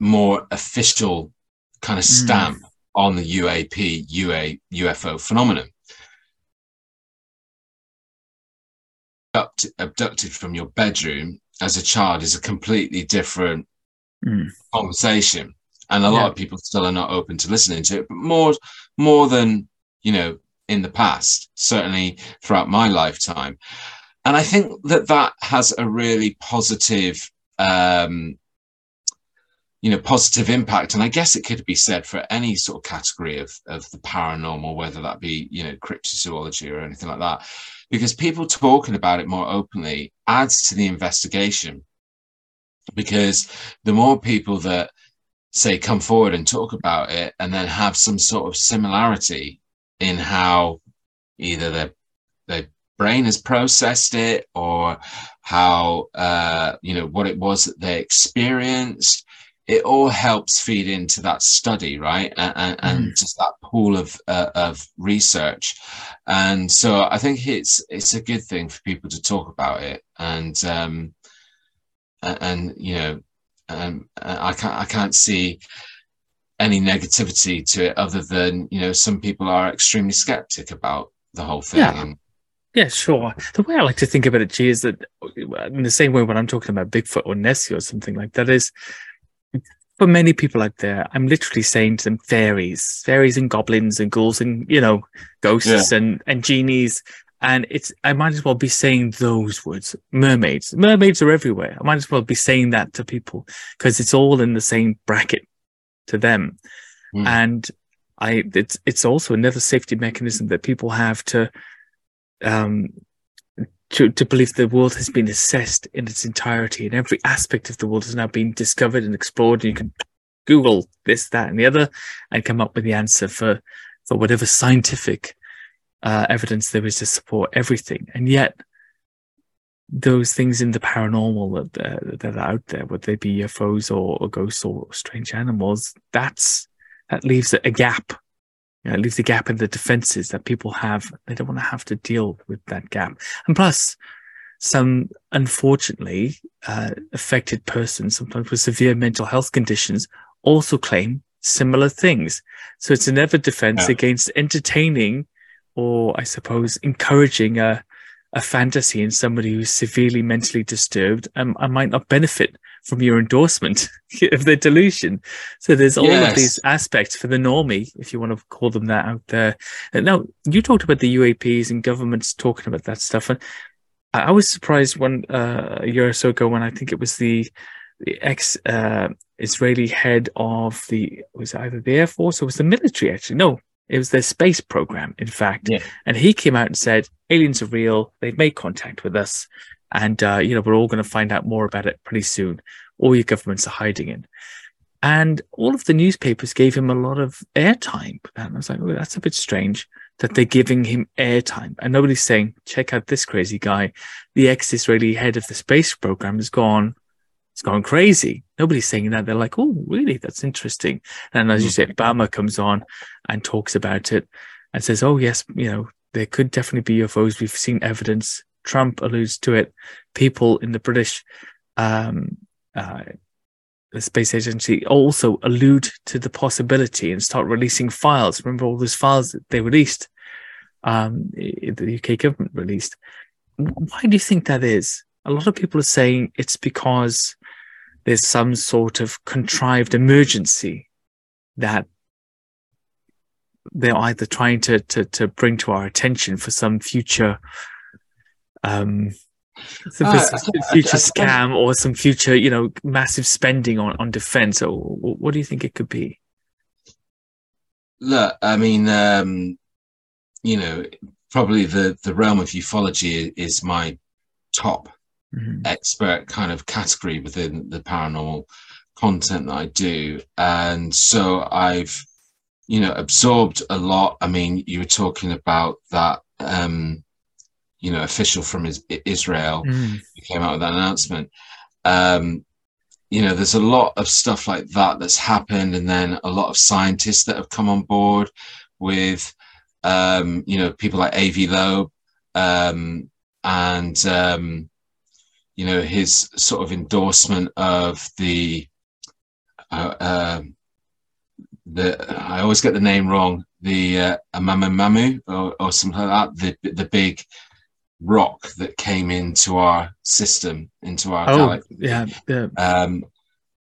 more official kind of hmm. stamp mm. on the UAP UA UFO phenomenon. abducted from your bedroom as a child is a completely different mm. conversation and a yeah. lot of people still are not open to listening to it but more more than you know in the past certainly throughout my lifetime and i think that that has a really positive um you know positive impact and i guess it could be said for any sort of category of of the paranormal whether that be you know cryptozoology or anything like that because people talking about it more openly adds to the investigation. Because the more people that say come forward and talk about it and then have some sort of similarity in how either their they brain has processed it or how uh, you know what it was that they experienced it all helps feed into that study right and, and mm. just that pool of uh, of research and so i think it's it's a good thing for people to talk about it and um and, you know um, i can't i can't see any negativity to it other than you know some people are extremely skeptic about the whole thing yeah. And, yeah, sure. The way I like to think about it, Gee, is that in the same way when I'm talking about Bigfoot or Nessie or something like that, is for many people out there, I'm literally saying to them fairies, fairies and goblins and ghouls and, you know, ghosts yeah. and, and genies. And it's, I might as well be saying those words. Mermaids. Mermaids are everywhere. I might as well be saying that to people because it's all in the same bracket to them. Mm. And I, it's, it's also another safety mechanism that people have to, um, to, to believe the world has been assessed in its entirety and every aspect of the world has now been discovered and explored. And you can Google this, that, and the other and come up with the answer for, for whatever scientific uh, evidence there is to support everything. And yet, those things in the paranormal that, uh, that are out there, whether they be UFOs or, or ghosts or strange animals, that's that leaves a gap you know, leaves a gap in the defenses that people have. They don't want to have to deal with that gap. And plus, some unfortunately uh, affected persons, sometimes with severe mental health conditions, also claim similar things. So it's another defense yeah. against entertaining or, I suppose, encouraging a, a fantasy in somebody who's severely mentally disturbed and, and might not benefit from your endorsement [LAUGHS] of the delusion. So there's all yes. of these aspects for the normie, if you want to call them that out there. Now, you talked about the UAPs and governments talking about that stuff. And I was surprised when uh, a year or so ago when I think it was the the ex uh, Israeli head of the was either the Air Force or was the military actually. No, it was their space program, in fact. Yeah. And he came out and said, aliens are real. They've made contact with us. And, uh, you know, we're all going to find out more about it pretty soon. All your governments are hiding in. And all of the newspapers gave him a lot of airtime. And I was like, oh, that's a bit strange that they're giving him airtime. And nobody's saying, check out this crazy guy. The ex Israeli head of the space program has gone, it's gone crazy. Nobody's saying that. They're like, oh, really? That's interesting. And as you said, Obama comes on and talks about it and says, oh, yes, you know, there could definitely be UFOs. We've seen evidence. Trump alludes to it. People in the British, um, uh, space agency also allude to the possibility and start releasing files. Remember all those files that they released, um, the UK government released. Why do you think that is? A lot of people are saying it's because there's some sort of contrived emergency that they're either trying to, to, to bring to our attention for some future um, some uh, future scam or some future, you know, massive spending on, on defense. Or what do you think it could be? Look, I mean, um, you know, probably the, the realm of ufology is my top mm-hmm. expert kind of category within the paranormal content that I do. And so I've, you know, absorbed a lot. I mean, you were talking about that, um, you know, official from Israel mm. who came out with that announcement. Um, you know, there's a lot of stuff like that that's happened, and then a lot of scientists that have come on board with, um, you know, people like Avi Loeb, um, and um, you know his sort of endorsement of the uh, uh, the I always get the name wrong the uh, Amamamu or, or something like that the the big rock that came into our system into our oh, galaxy. yeah, yeah. Um,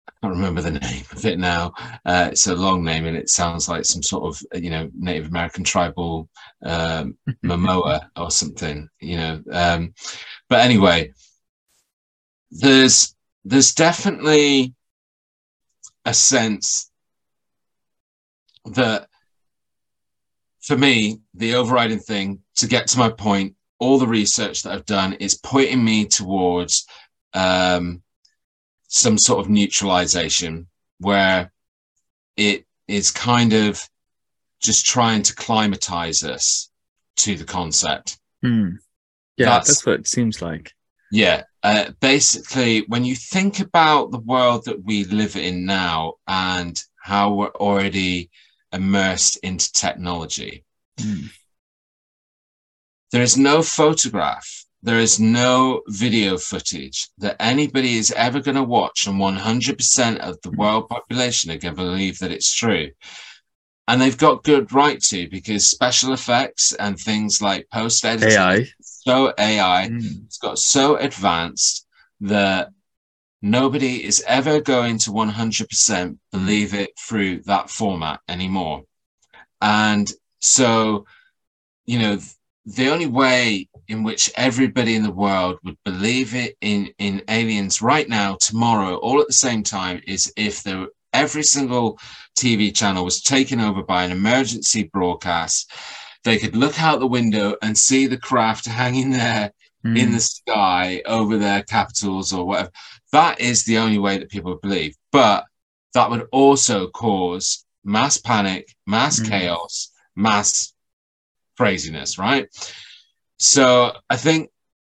I can't remember the [LAUGHS] name of it now. Uh, it's a long name and it sounds like some sort of you know Native American tribal um, [LAUGHS] Momoa or something. You know, um, but anyway, there's there's definitely a sense that for me the overriding thing to get to my point all the research that i've done is pointing me towards um, some sort of neutralization where it is kind of just trying to climatize us to the concept mm. Yeah, That's- that's, what it seems like. Yeah. Uh, basically, when you think about the world that we live in now and how we're already immersed into technology, Mm. There is no photograph, there is no video footage that anybody is ever going to watch, and 100% of the world population are going to believe that it's true. And they've got good right to because special effects and things like post editing, AI. so AI, Mm. it's got so advanced that nobody is ever going to 100% believe it through that format anymore. And so, you know, the only way in which everybody in the world would believe it in, in aliens right now, tomorrow, all at the same time, is if there every single TV channel was taken over by an emergency broadcast. They could look out the window and see the craft hanging there Mm. in the sky over their capitals or whatever. That is the only way that people believe. But that would also cause mass panic, mass Mm. chaos, mass craziness, right? So I think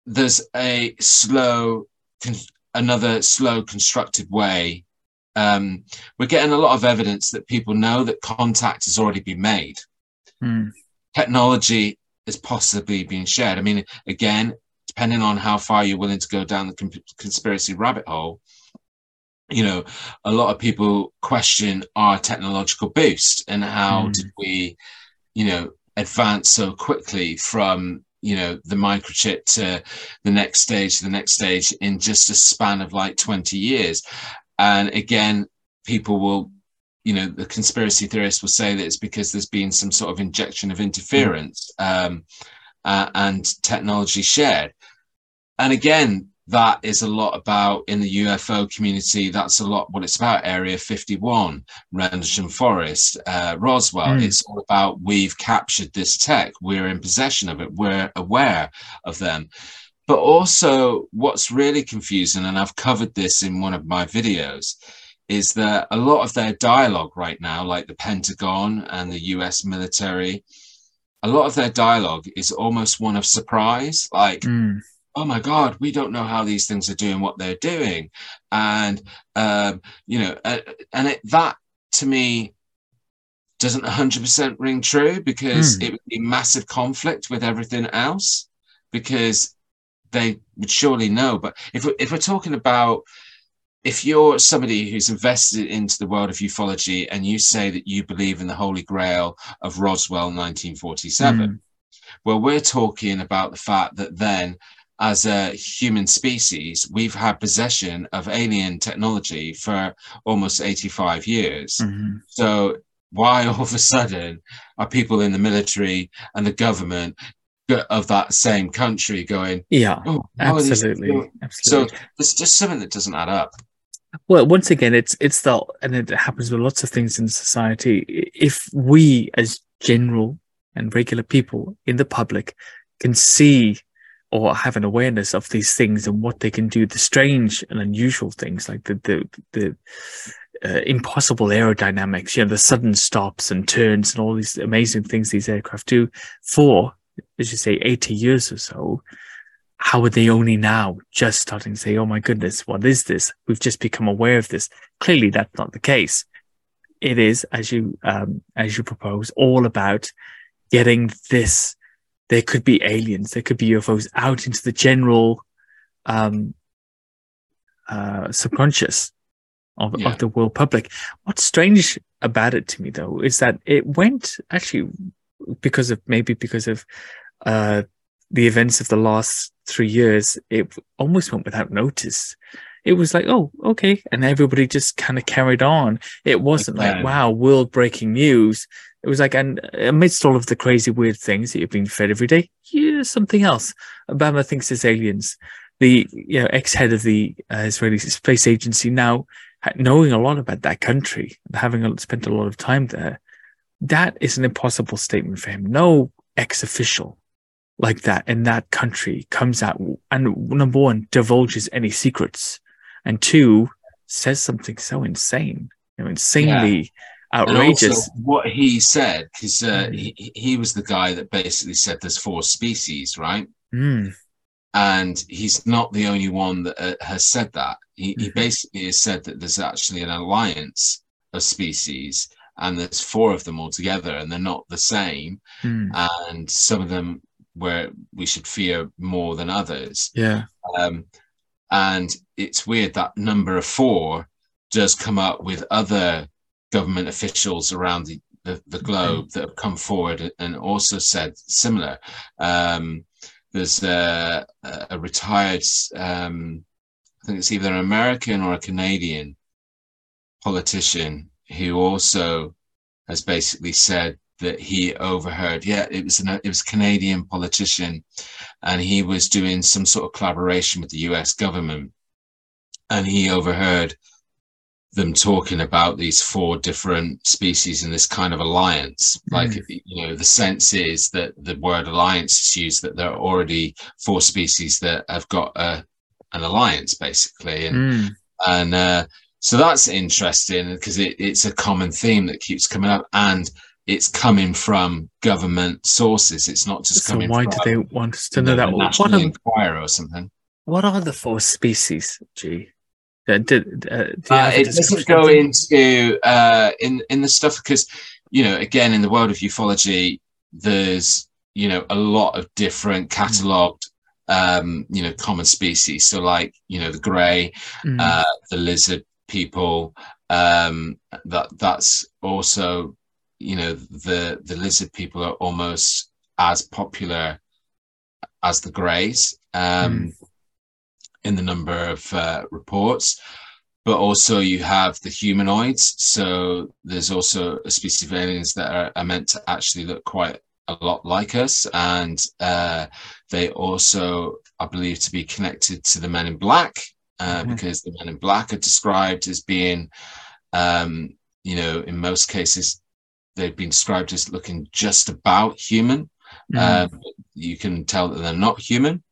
there's a slow, con- another slow, constructed way. Um, we're getting a lot of evidence that people know that contact has already been made Mm. technology is possibly being shared. I mean, again, depending on how far you're willing to go down the con- conspiracy rabbit hole, you know, a lot of people question our technological boost and how Mm. did we, you know, advance so quickly from you know the microchip to the next stage to the next stage in just a span of like 20 years. And again people will you know the conspiracy theorists will say that it's because there's been some sort of injection of interference um, uh, and technology shared. And again that is a lot about in the ufo community that's a lot what it's about area 51 rendlesham forest uh, roswell Mm. it's all about we've captured this tech we're in possession of it we're aware of them but also what's really confusing and i've covered this in one of my videos is that a lot of their dialogue right now, like the Pentagon and the US military, a lot of their dialogue is almost one of surprise. Like, Mm. Oh my God, we don't know how these things are doing what they're doing. And, um, you know, uh, and it, that to me doesn't 100% ring true because Mm. it would be massive conflict with everything else because they would surely know. But if, if we're talking about if you're somebody who's invested into the world of ufology and you say that you believe in the holy grail of Roswell 1947, Mm. well, we're talking about the fact that then, as a human species, we've had possession of alien technology for almost 85 years. Mhm. So, why [LAUGHS] all of a sudden are people in the military and the government of that same country going, Yeah, oh, these absolutely, So, absolutely. There's just something that doesn't add up. Well, once again, it's it's the and it happens with lots of things in society. If we, as general and regular people in the public, can see or have an awareness of these things and what they can do, the strange and unusual things like the the the uh, impossible aerodynamics, you know, the sudden stops and turns and all these amazing things these aircraft do for, as you say, eighty years or so how are they only now just starting to say, oh my goodness, what is this? We've just become aware of this. Clearly, that's not the case. It is, as you um, as you propose, all about getting this. There could be aliens, there could be UFOs out into the general um, uh, subconscious of, Yeah. of the world public. What's strange about it to me, though, is that it went actually because of maybe because of uh, the events of the last three years, it almost went without notice. It was like, oh, okay. And everybody just kind of carried on. It wasn't like, Again. wow, world breaking news. It was like, and amidst all of the crazy, weird things that you've been fed every day, here's something else. Obama thinks it's aliens. The you know, ex head of the uh, Israeli Space Agency now, knowing a lot about that country, having spent a lot of time there, that is an impossible statement for him. No ex official like that in that country comes out and number one divulges any secrets and two says something so insane you know insanely outrageous what he said, because uh, Mm. he, he was the guy that basically said there's four species, right? Mm, and he's not the only one that uh, has said that. He, he Mhm. basically has said that there's actually an alliance of species, and there's four of them altogether, and they're not the same. Mm. And some of them where we should fear more than others. Yeah. Um, and it's weird that number of four does come up with other government officials around the, the, the globe that have come forward and also said similar. Um, there's a, a retired, um, I think it's either an American or a Canadian politician who also has basically said that he overheard. Yeah, it was an it was a Canadian politician, and he was doing some sort of collaboration with the U.S. government, and he overheard them talking about these four different species in this kind of alliance. Like you know, the sense is that the word alliance is used that there are already four species that have got a an alliance basically, and Mm. and uh, so that's interesting because it, it's a common theme that keeps coming up and it's coming from government sources it's not just coming from So coming why from do they want us to know that? What are, or something what are the four species, Gee? Uh, did, uh, do uh, it doesn't go into uh, in in the stuff because you know again in the world of ufology there's you know a lot of different catalogued um you know common species so like you know the gray Mm. uh, the lizard people. Um, that that's also, you know, the the lizard people are almost as popular as the greys um, in the number of uh, reports. But also, you have the humanoids. So there's also a species of aliens that are, are meant to actually look quite a lot like us, and uh, they also are believed to be connected to the Men in Black uh, Mhm. because the men in black are described as being, um, you know, in most cases, they've been described as looking just about human. Mm. Um, you can tell that they're not human.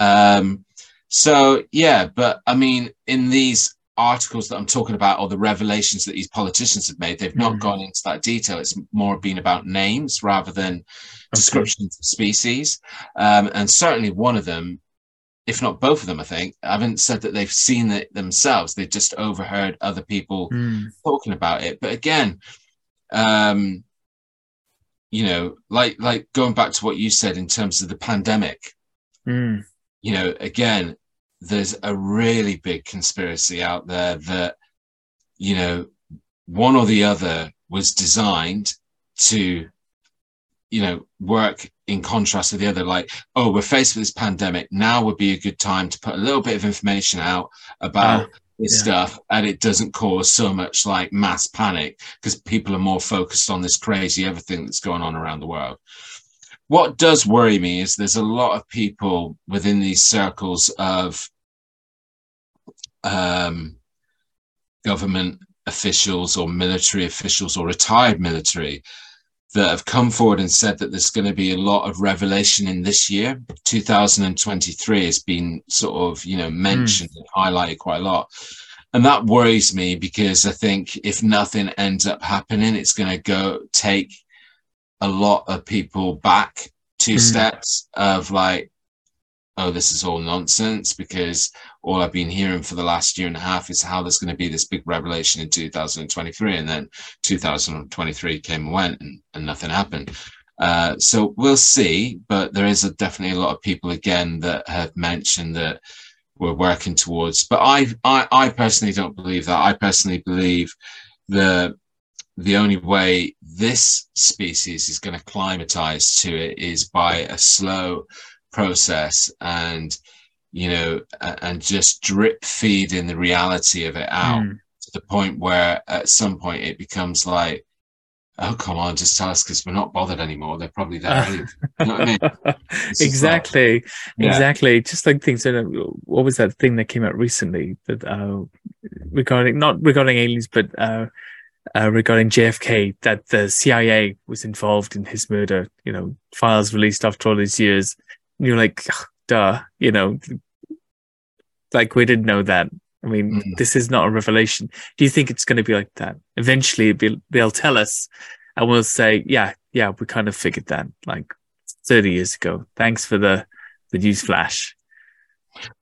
Um, so, yeah, but I mean, in these articles that I'm talking about, or the revelations that these politicians have made, they've not Mhm. gone into that detail. It's more been about names rather than descriptions of species. Um, and certainly one of them, if not both of them, I think, haven't said that they've seen it themselves. They've just overheard other people Mm. talking about it. But again, um, you know, like like going back to what you said in terms of the pandemic, Mm. You know, again, there's a really big conspiracy out there that, you know, one or the other was designed to, you know, work in contrast to the other. Like, oh, we're faced with this pandemic. Now would be a good time to put a little bit of information out about ah, this yeah. stuff and it doesn't cause so much like mass panic because people are more focused on this crazy everything that's going on around the world what does worry me is there's a lot of people within these circles of um, government officials or military officials or retired military that have come forward and said that there's going to be a lot of revelation in this year. 2023 has been sort of you know mentioned and highlighted quite a lot. And that worries me because i think if nothing ends up happening it's going to go take a lot of people back two Mm. steps of like oh this is all nonsense because all i've been hearing for the last year and a half is how there's going to be this big revelation in 2023 and then 2023 came and went and, and nothing happened uh, so we'll see but there is a, definitely a lot of people again that have mentioned that we're working towards but I, I i personally don't believe that i personally believe the the only way this species is going to climatize to it is by a slow process and you know and just drip feed in the reality of it out Mm. to the point where at some point it becomes like oh come on just tell us because we're not bothered anymore they're probably there [LAUGHS] anyway. you know i mean just like- exactly Yeah. exactly just like things uh, what was that thing that came out recently that uh regarding not regarding aliens but uh uh, regarding JFK, that the CIA was involved in his murder, you know, files released after all these years. And you're like, duh, you know, like we didn't know that. I mean, Mm. this is not a revelation. Do you think it's going to be like that? Eventually, be, they'll tell us, and we'll say, yeah, yeah, we kind of figured that like 30 years ago. Thanks for the the news flash.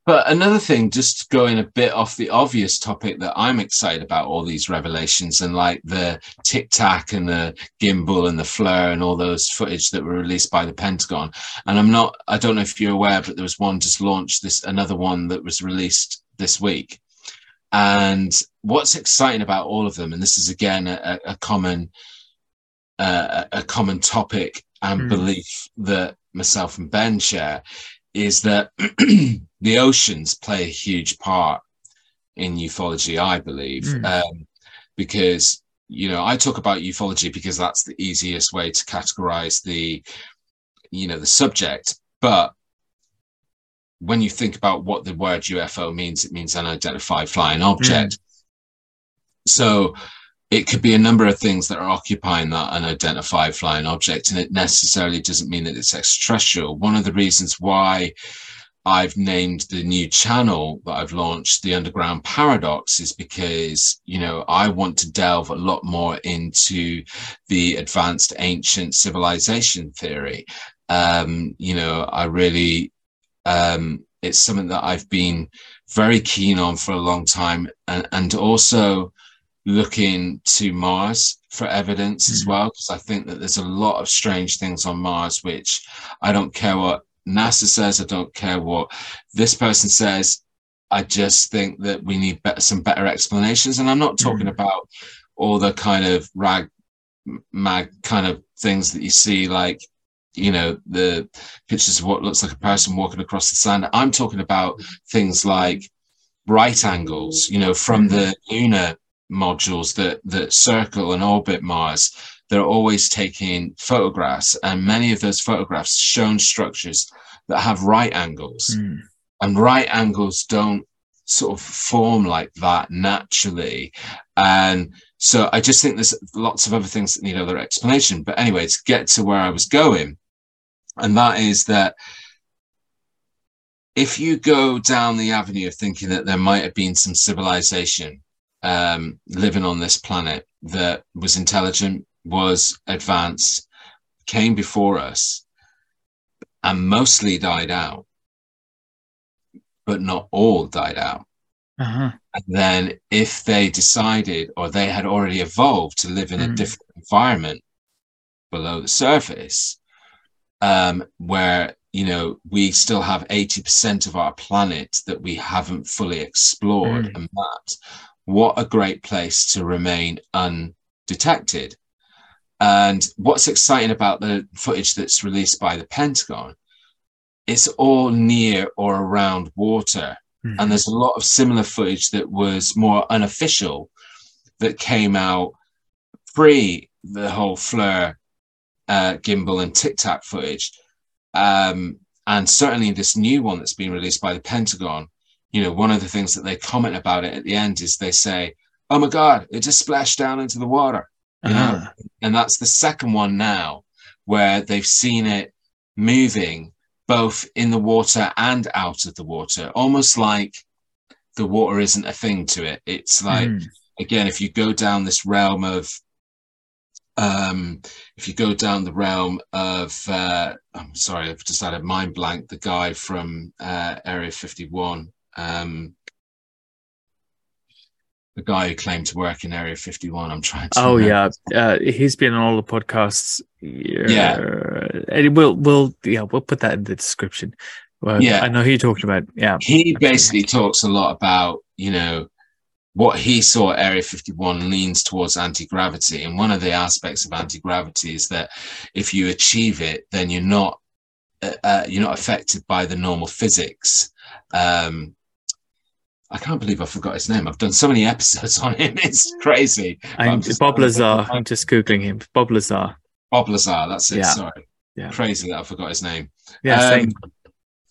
But another thing, just going a bit off the obvious topic that I'm excited about all these revelations and like the Tic Tac and the gimbal and the flare and all those footage that were released by the Pentagon. And I'm not, I don't know if you're aware, but there was one just launched this, another one that was released this week. And what's exciting about all of them, and this is again a, a common, uh, a common topic and mm. belief that myself and Ben share, is that [CLEARS THROAT] the oceans play a huge part in ufology, I believe, mm. um, because you know I talk about ufology because that's the easiest way to categorize the you know the subject, but when you think about what the word UFO means, it means unidentified flying object. Mm. So it could be a number of things that are occupying that unidentified flying object, and it necessarily doesn't mean that it's extraterrestrial. One of the reasons why I've named the new channel that I've launched, the Underground Paradox, is because, you know, I want to delve a lot more into the advanced ancient civilization theory. Um, you know, I really, um, it's something that I've been very keen on for a long time. And, and also looking to Mars for evidence mm-hmm. as well, because I think that there's a lot of strange things on Mars, which I don't care what NASA says, I don't care what this person says. I just think that we need better, some better explanations. And I'm not talking mm. about all the kind of rag mag kind of things that you see, like, you know, the pictures of what looks like a person walking across the sand. I'm talking about things like right angles, you know, from the lunar modules that, that circle and orbit Mars they're always taking photographs, and many of those photographs shown structures that have right angles, mm. and right angles don't sort of form like that naturally. And so I just think there's lots of other things that need other explanation. But anyway, to get to where I was going, and that is that if you go down the avenue of thinking that there might have been some civilization um, living on this planet that was intelligent, was advanced, came before us, and mostly died out, but not all died out. Uh-huh. And then, if they decided or they had already evolved to live in mm. a different environment below the surface, um, where you know we still have 80% of our planet that we haven't fully explored mm. and mapped, what a great place to remain undetected. And what's exciting about the footage that's released by the Pentagon, it's all near or around water. Mm-hmm. And there's a lot of similar footage that was more unofficial that came out pre the whole FLIR, uh, gimbal, and Tic Tac footage. Um, and certainly this new one that's been released by the Pentagon, you know, one of the things that they comment about it at the end is they say, Oh my God, it just splashed down into the water know? Uh-huh. And that's the second one now where they've seen it moving both in the water and out of the water, almost like the water isn't a thing to it. It's like, mm. again, if you go down this realm of, um, if you go down the realm of, uh, I'm sorry, I've just had a mind blank, the guy from uh, Area 51, um, the guy who claimed to work in Area 51. I'm trying to. Oh yeah, uh, he's been on all the podcasts. Yeah, and we'll we'll yeah we'll put that in the description. Well, yeah, I know who you're talking about. Yeah, he basically talks a lot about you know what he saw Area 51 leans towards anti gravity, and one of the aspects of anti gravity is that if you achieve it, then you're not uh, uh, you're not affected by the normal physics. Um, I can't believe I forgot his name. I've done so many episodes [LAUGHS] on him. It's crazy. I'm, just, Bob Lazar. I'm just googling him. Bob Lazar. Bob Lazar. That's it. Yeah. Sorry. Yeah. Crazy that I forgot his name. Yeah. Um.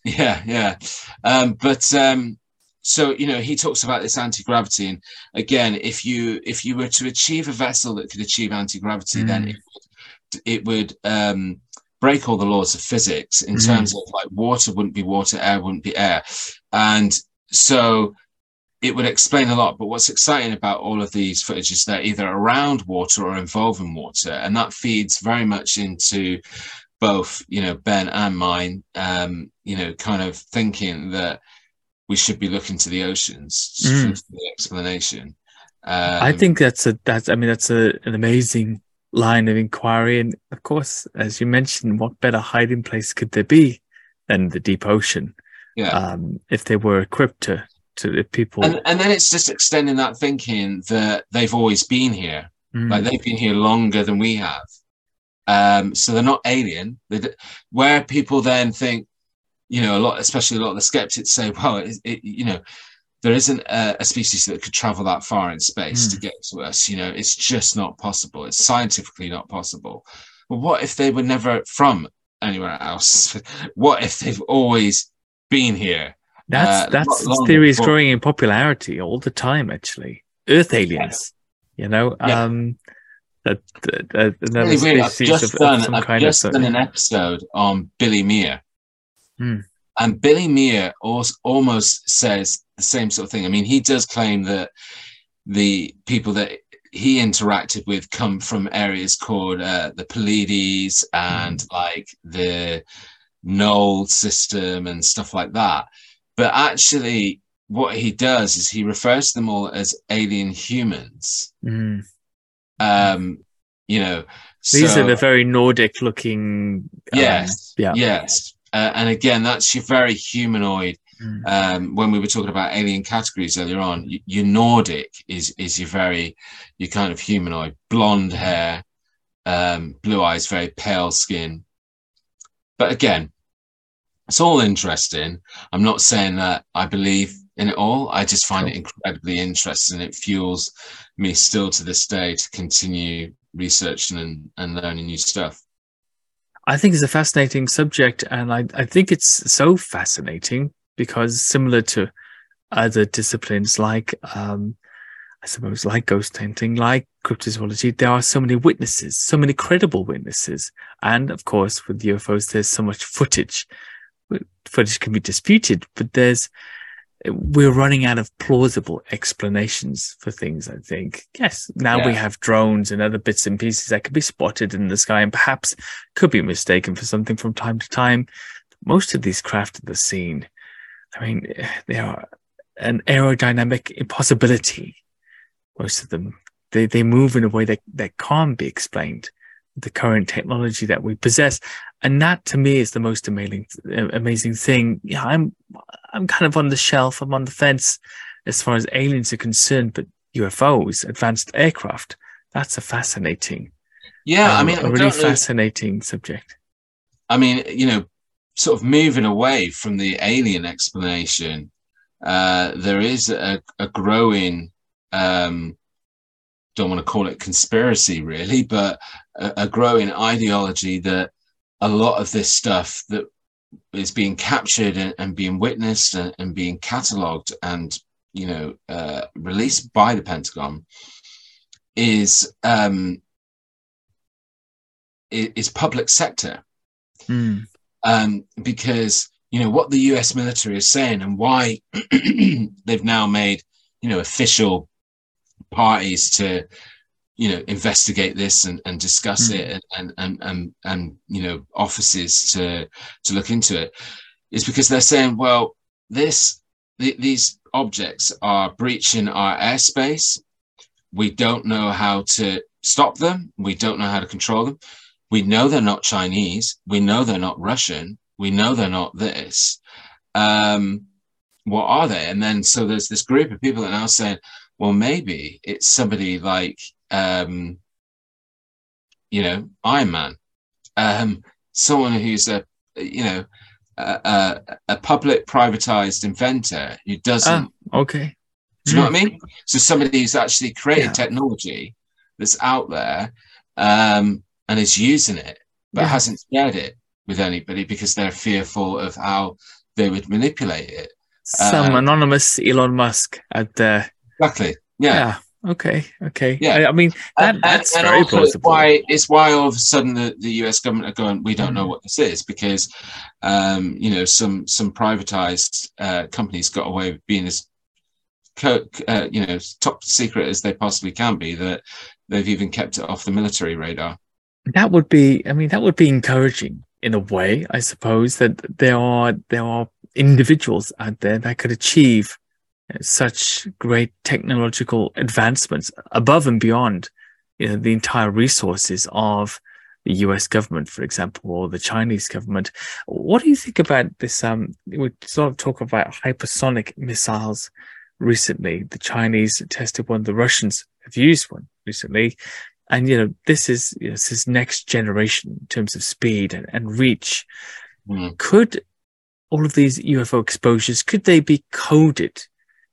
Yeah. Yeah. Um, but um, so you know he talks about this anti-gravity and again if you if you were to achieve a vessel that could achieve anti-gravity mm. then it would, it would um, break all the laws of physics in mm. terms of like water wouldn't be water air wouldn't be air and so it would explain a lot. But what's exciting about all of these footage is they're either around water or involving water, and that feeds very much into both, you know, Ben and mine, um, you know, kind of thinking that we should be looking to the oceans Mm. for the explanation. I Um, think that's a that's I mean that's a, an amazing line of inquiry, and of course, as you mentioned, what better hiding place could there be than the deep ocean? yeah. Um, if they were equipped to to the people, and, and then it's just extending that thinking that they've always been here. Mm, Like they've been here longer than we have. Um, so they're not alien. They, d- where people then think, you know, a lot, especially a lot of the skeptics say, well, it, it, you know, there isn't a, a species that could travel that far in space to get to us. You know, it's just not possible. It's scientifically not possible. But what if they were never from anywhere else? [LAUGHS] what if they've always been here? That's uh, that's long theory is growing in popularity all the time. Actually, Earth aliens, you know, Yeah. um, that, that, another Really weird. I've just of, done, of some I've kind just of done an episode on Billy Meier. Hmm. And Billy Meier also almost says the same sort of thing. I mean, he does claim that the people that he interacted with come from areas called uh, the Pleiades and Hmm. like the Knoll system and stuff like that. But actually, what he does is he refers to them all as alien humans. Mm. Um, you know, These so- are the very Nordic looking. um, Yes. yeah. Yes. Uh, and again, that's your very humanoid. Mm. Um, when we were talking about alien categories earlier on, y- your Nordic is is your very your kind of humanoid, blonde hair, um, blue eyes, very pale skin. But again, it's all interesting. I'm not saying that I believe in it all. I just find it incredibly interesting. It fuels me still to this day to continue researching and, and learning new stuff. I think it's a fascinating subject, and I, I think it's so fascinating because similar to other disciplines like, um, I suppose, like ghost hunting, like cryptozoology, there are so many witnesses, so many credible witnesses, and of course, with UFOs, there's so much footage. Footage can be disputed, but there's we're running out of plausible explanations for things. I think yes, now we have drones and other bits and pieces that could be spotted in the sky, and perhaps could be mistaken for something from time to time. Most of these craft at the scene, I mean, they are an aerodynamic impossibility. Most of them, they, they move in a way that, that can't be explained the current technology that we possess. And that to me is the most amazing, amazing thing. Yeah, I'm, I'm kind of on the shelf. I'm on the fence as far as aliens are concerned, but UFOs, advanced aircraft, that's a fascinating, Yeah, I um, mean, a really fascinating subject. I mean, you know, sort of moving away from the alien explanation, uh, there is a, a growing, um, don't want to call it conspiracy really, but a, a growing ideology that a lot of this stuff that is being captured and, and being witnessed and, and being catalogued and, you know, uh, released by the Pentagon is, um, is public sector Mm, um, because you know what the U.S. military is saying and why [CLEARS THROAT] they've now made you know official parties to you know investigate this and, and discuss Mm. it and, and and and you know offices to to look into it is because they're saying well this th- these objects are breaching our airspace we don't know how to stop them we don't know how to control them we know they're not Chinese. We know they're not Russian. We know they're not this. Um, what are they? And then so there's this group of people that are now saying, well, maybe it's somebody like, um, you know, Iron Man, um, someone who's a, you know, a, a, a public privatized inventor who doesn't Ah, okay. do you know what I mean? So somebody who's actually created Yeah. technology that's out there um, and is using it, but Yeah. hasn't shared it with anybody because they're fearful of how they would manipulate it. Some Uh, anonymous Elon Musk out there. Exactly. Yeah. Yeah. Okay. Okay. Yeah. I, I mean, that, And- that's and very also it's why it's why all of a sudden the, the US government are going, we don't know Mhm. what this is because um, you know some some privatized uh, companies got away with being as co- uh, you know top secret as they possibly can be that they've even kept it off the military radar. that would be i mean that would be encouraging in a way i suppose that there are there are individuals out there that could achieve such great technological advancements above and beyond you know, the entire resources of the US government, for example, or the Chinese government. What do you think about this? Um, we sort of talk about hypersonic missiles recently. The Chinese tested one, the Russians have used one recently. And, you know, this is, you know, this is next generation in terms of speed and, and reach. Mm. Could all of these UFO exposures, could they be coded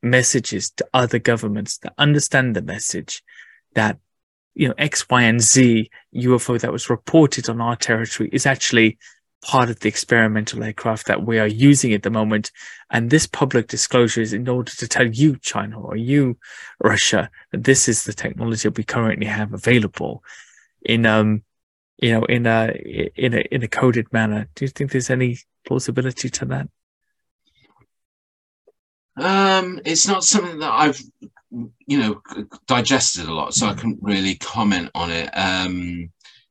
messages to other governments that understand the message that you know X, Y, and Z UFO that was reported on our territory is actually part of the experimental aircraft that we are using at the moment. And this public disclosure is in order to tell you, China or you, Russia, that this is the technology we currently have available in um you know in a in a in a coded manner. Do you think there's any plausibility to that? Um, it's not something that I've, you know, digested a lot, so I couldn't really comment on it. Um,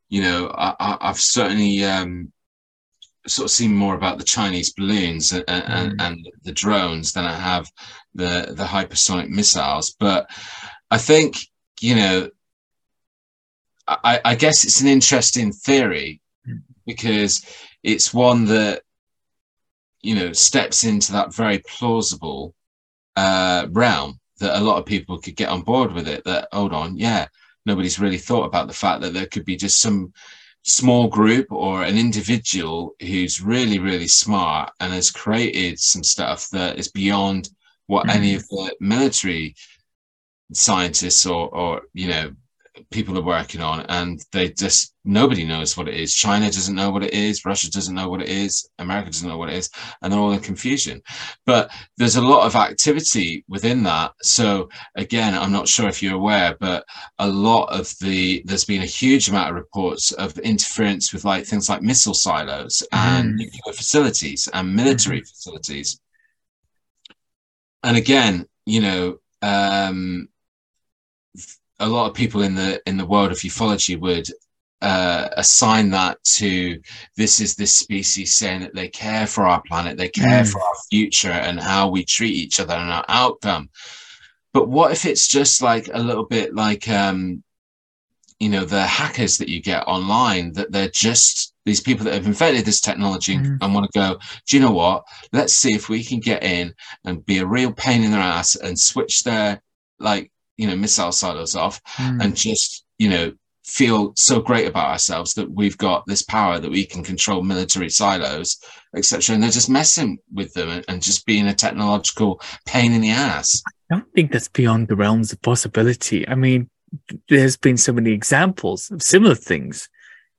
you know, I, have certainly um, sort of seen more about the Chinese balloons and, and, mm. and, the drones than I have the the hypersonic missiles. But I think, you know, I, I guess it's an interesting theory mm. because it's one that you know steps into that very plausible uh, realm that a lot of people could get on board with it. That hold on, yeah, nobody's really thought about the fact that there could be just some small group or an individual who's really really smart and has created some stuff that is beyond what mm-hmm. any of the military scientists or or you know people are working on and they just nobody knows what it is. China doesn't know what it is. Russia doesn't know what it is. America doesn't know what it is. And they're all in confusion. But there's a lot of activity within that. So again i'm not sure if you're aware but a lot of the there's been a huge amount of reports of interference with like things like missile silos and mm. nuclear facilities and military mm. facilities. And again you know um a lot of people in the in the world of ufology would uh, assign that to this is this species saying that they care for our planet, they care mm. for our future and how we treat each other and our outcome. But what if it's just like a little bit like, um, you know, the hackers that you get online that they're just these people that have invented this technology mm. and want to go, do you know what? Let's see if we can get in and be a real pain in their ass and switch their like you know missile silos off mm. and just you know feel so great about ourselves that we've got this power that we can control military silos etc and they're just messing with them and just being a technological pain in the ass. I don't think that's beyond the realms of possibility. I mean there's been so many examples of similar things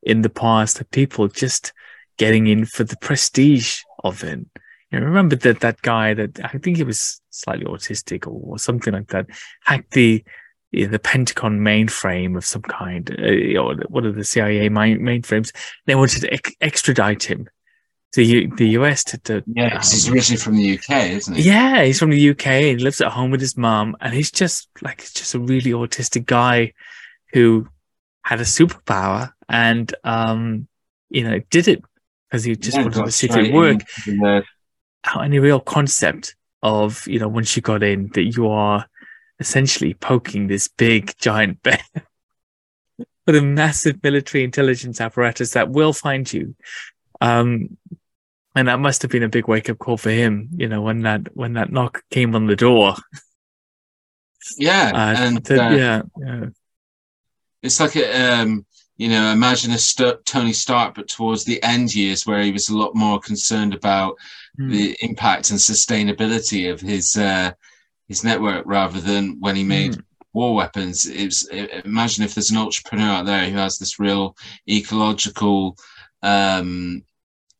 in the past of people just getting in for the prestige of it you know, remember that that guy that I think he was slightly autistic or, or something like that hacked the you know, the Pentagon mainframe of some kind, uh, or one of the CIA main, mainframes. They wanted to ex- extradite him to U- the US to, to yeah, um, he's originally from the UK, isn't he? Yeah, he's from the UK. He lives at home with his mom, and he's just like just a really autistic guy who had a superpower and um you know did it because he just yeah, wanted to see it work any real concept of you know once you got in that you are essentially poking this big giant [LAUGHS] bear with a massive military intelligence apparatus that will find you. Um and that must have been a big wake up call for him you know when that when that knock came on the door. Yeah [LAUGHS] uh, and to, uh, yeah, yeah. it's like a, um you know, imagine a St- Tony Stark, but towards the end years where he was a lot more concerned about mm. the impact and sustainability of his uh, his network rather than when he made mm. war weapons. It was, imagine if there's an entrepreneur out there who has this real ecological, um,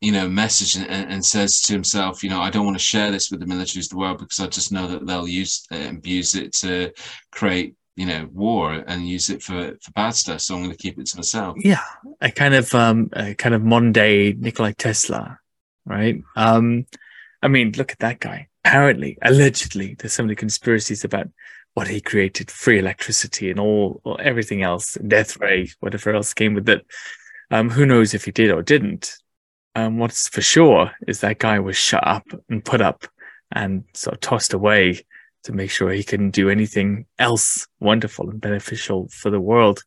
you know, message and, and, says to himself, you know, I don't want to share this with the militaries of the world because I just know that they'll use and abuse it to create you know war and use it for for bad stuff. So i'm going to keep it to myself. Yeah a kind of um a kind of modern day nikolai tesla right? Um i mean look at that guy. Apparently allegedly there's so many conspiracies about what he created free electricity and all or everything else death ray whatever else came with it. Um who knows if he did or didn't. Um, what's for sure is that guy was shut up and put up and sort of tossed away to make sure he couldn't do anything else wonderful and beneficial for the world.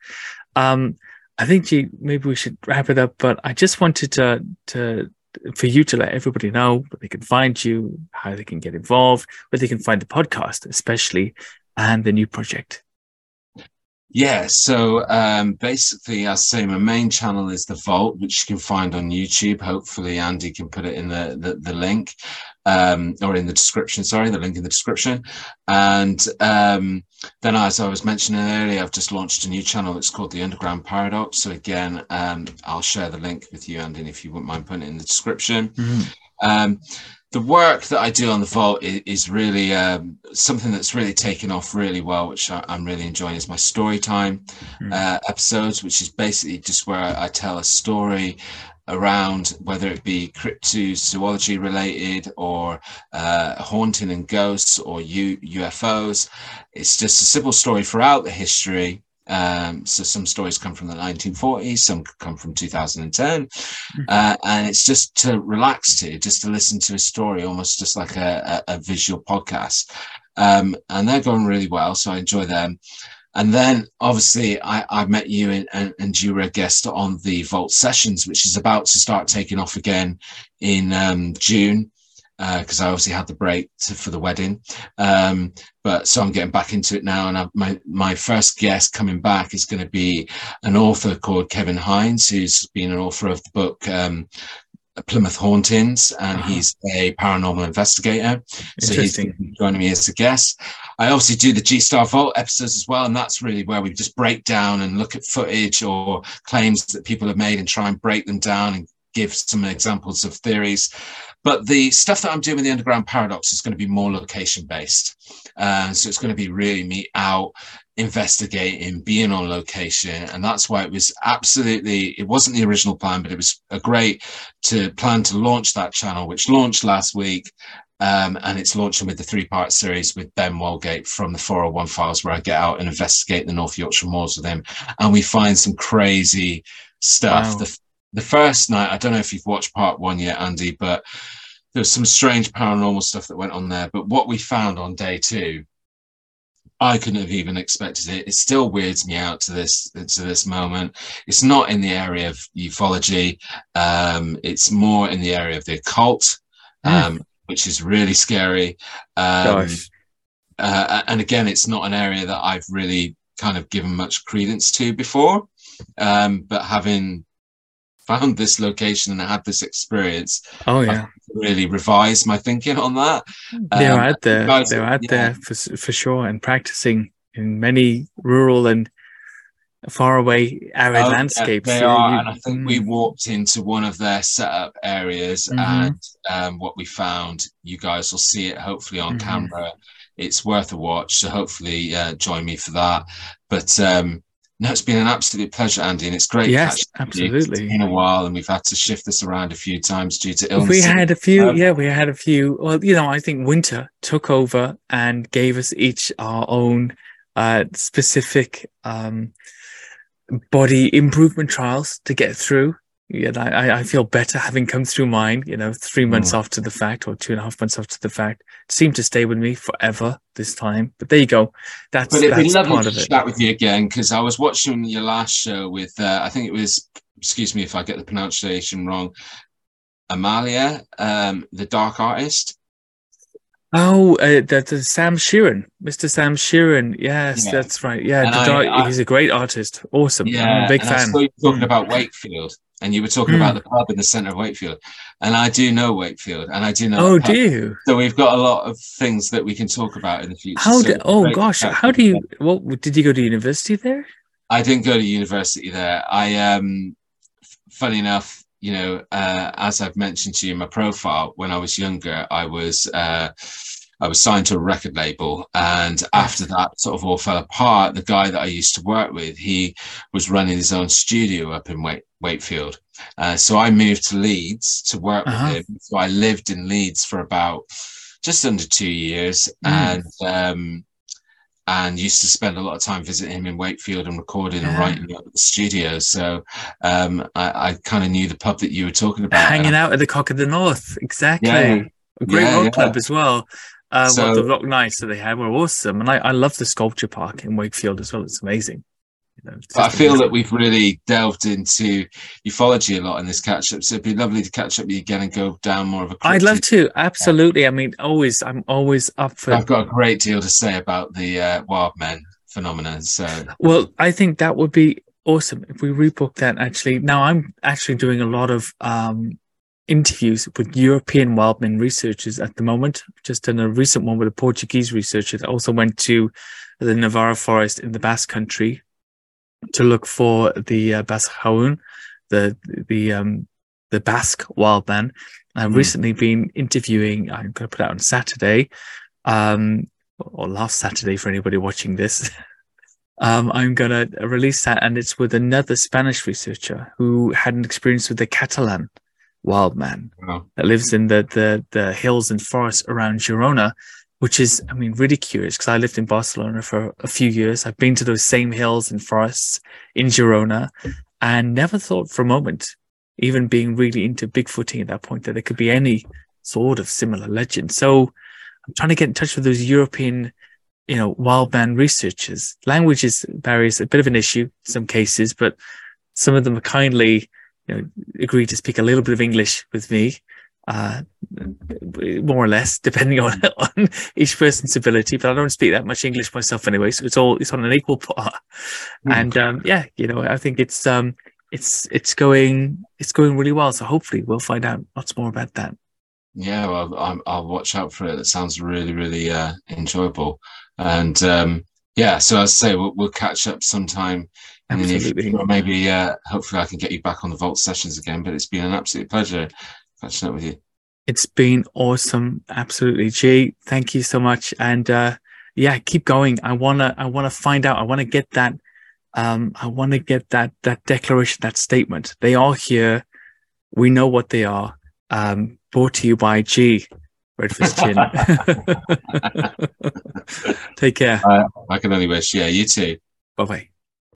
Um, I think Gee, maybe we should wrap it up, but I just wanted to to for you to let everybody know where they can find you, how they can get involved, where they can find the podcast, especially, and the new project. Yeah, so um, basically, I say my main channel is the Vault, which you can find on YouTube. Hopefully, Andy can put it in the the, the link um, or in the description. Sorry, the link in the description. And um, then, as I was mentioning earlier, I've just launched a new channel. It's called the Underground Paradox. So again, um, I'll share the link with you, Andy, if you wouldn't mind putting it in the description. Mm-hmm the work that I do on the vault is, is really um, something that's really taken off really well, which I, am really enjoying. Is my story time mm-hmm. uh, episodes, which is basically just where I, I, tell a story around whether it be cryptozoology related or uh, haunting and ghosts or U- UFOs. It's just a simple story throughout the history um, so some stories come from the 1940s, some come from 2010, mm-hmm. uh, and it's just to relax to, just to listen to a story, almost just like a, a, a visual podcast. Um, and they're going really well, so I enjoy them. And then obviously I, I met you and, and, and, you were a guest on the Vault Sessions, which is about to start taking off again in um, June because uh, I obviously had the break to, for the wedding. Um, but so I'm getting back into it now. And I, my, my first guest coming back is going to be an author called Kevin Hines, who's been an author of the book, um, Plymouth Hauntings, and uh-huh. he's a paranormal investigator. So he's joining me as a guest. I obviously do the G Star Vault episodes as well, and that's really where we just break down and look at footage or claims that people have made and try and break them down and give some examples of theories. But the stuff that I'm doing with the Underground Paradox is going to be more location based. Uh, so it's going to be really me out investigating, being on location. And that's why it was absolutely, it wasn't the original plan, but it was a great to plan to launch that channel, which launched last week. Um, and it's launching with the three part series with Ben Walgate from the 401 files, where I get out and investigate the North Yorkshire Moors with him. And we find some crazy stuff. Wow. The, the first night, I don't know if you've watched part one yet, Andy, but there's some strange paranormal stuff that went on there. But what we found on day two, I couldn't have even expected it. It still weirds me out to this to this moment. It's not in the area of ufology. Um, it's more in the area of the occult, um, mm. Which is really scary. Um, uh, and again, it's not an area that I've really kind of given much credence to before. Um, but having found this location and had this experience. Oh yeah, really revised my thinking on that. They're um, out there. They're out yeah. there for for sure, and practicing in many rural and far away arid oh, landscapes. Yeah, they are, and I think mm. we walked into one of their setup areas, mm-hmm. and um, what we found, you guys will see it hopefully on mm-hmm. camera. It's worth a watch, so hopefully uh, join me for that. But um, no, it's been an absolute pleasure, Andy, and it's great. Yes, absolutely. It's been a while, and we've had to shift this around a few times due to illness. We had a few, um, yeah, we had a few. Well, you know, I think winter took over and gave us each our own uh, specific um, body improvement trials to get through yeah, I, I feel better having come through mine, you know, three months mm. after the fact or two and a half months after the fact. It seemed to stay with me forever this time. But there you go. That's, but it'd that's be lovely part to of chat with you again because I was watching your last show with, uh, I think it was, excuse me if I get the pronunciation wrong, Amalia, um, the dark artist. Oh, uh, that's uh, Sam Sheeran, Mr. Sam Sheeran. Yes, yeah. that's right. Yeah, dark, I, he's a great artist. Awesome. Yeah, I'm a big fan. I you talking mm. about Wakefield and you were talking mm. about the pub in the centre of Wakefield, and I do know Wakefield, and I do know. Oh, do you? So we've got a lot of things that we can talk about in the future. How? So do, oh gosh, how do you? What did you go to university there? I didn't go to university there. I um, funny enough, you know, uh, as I've mentioned to you in my profile, when I was younger, I was. Uh, I was signed to a record label. And after that sort of all fell apart, the guy that I used to work with, he was running his own studio up in Wake, Wakefield. Uh, so I moved to Leeds to work uh-huh. with him. So I lived in Leeds for about just under two years. Mm. And um, and used to spend a lot of time visiting him in Wakefield and recording Yeah. and writing at the studio. So um, I, I kind of knew the pub that you were talking about. Hanging out at the Cock of the North, exactly. Yeah. A great Yeah, yeah. club as well. Uh, So- well, the rock nights that they had were awesome, and I, I love the sculpture park in Wakefield as well. It's amazing. You know, But I feel that we've really delved into ufology a lot in this catch up. So it'd be lovely to catch up with you again and go down more of a. I'd love to absolutely. I mean, always. I'm always up for. I've got a great deal to say about the uh, wild men phenomenon. So Well, I think that would be awesome if we rebook that. Actually, now I'm actually doing a lot of um, interviews with European wildmen researchers at the moment. Just done a recent one with a Portuguese researcher that also went to the Navarra forest in the Basque Country to look for the uh, Basque the the um, the Basque wildman. I've Mm. recently been interviewing. I'm going to put out on Saturday, um, or last Saturday for anybody watching this. [LAUGHS] um, I'm going to release that, and it's with another Spanish researcher who had an experience with the Catalan wild man well, that lives in the the, the hills and forests around Girona, which is, I mean, really curious because I lived in Barcelona for a few years. I've been to those same hills and forests in Girona, and never thought for a moment, even being really into Bigfooting at that point, that there could be any sort of similar legend. So I'm trying to get in touch with those European, you know, wild man researchers. Language is barriers a bit of an issue in some cases, but some of them are kindly, you know, agree to speak a little bit of English with me, uh, more or less, depending on, [LAUGHS] on each person's ability. But I don't speak that much English myself anyway, so it's all it's on an equal par. Mm. And um, yeah, you know, I think it's um, it's it's going it's going really well. So hopefully we'll find out lots more about that. yeah, well, I'm, I'll watch out for it. It sounds really, really uh, enjoyable. And um, yeah, so as I say, we'll, we'll catch up sometime in Absolutely. Or maybe, uh, hopefully, I can get you back on the Vault sessions again. But it's been an absolute pleasure catching up with you. It's been awesome. Absolutely. Jay, thank you so much. And uh yeah, keep going. I wanna I wanna find out. I wanna get that um I wanna get that that declaration, that statement. They are here. We know what they are. Um brought to you by G. Redford's Chin. [LAUGHS] [LAUGHS] Take care. I can only wish, yeah, you too. Bye bye.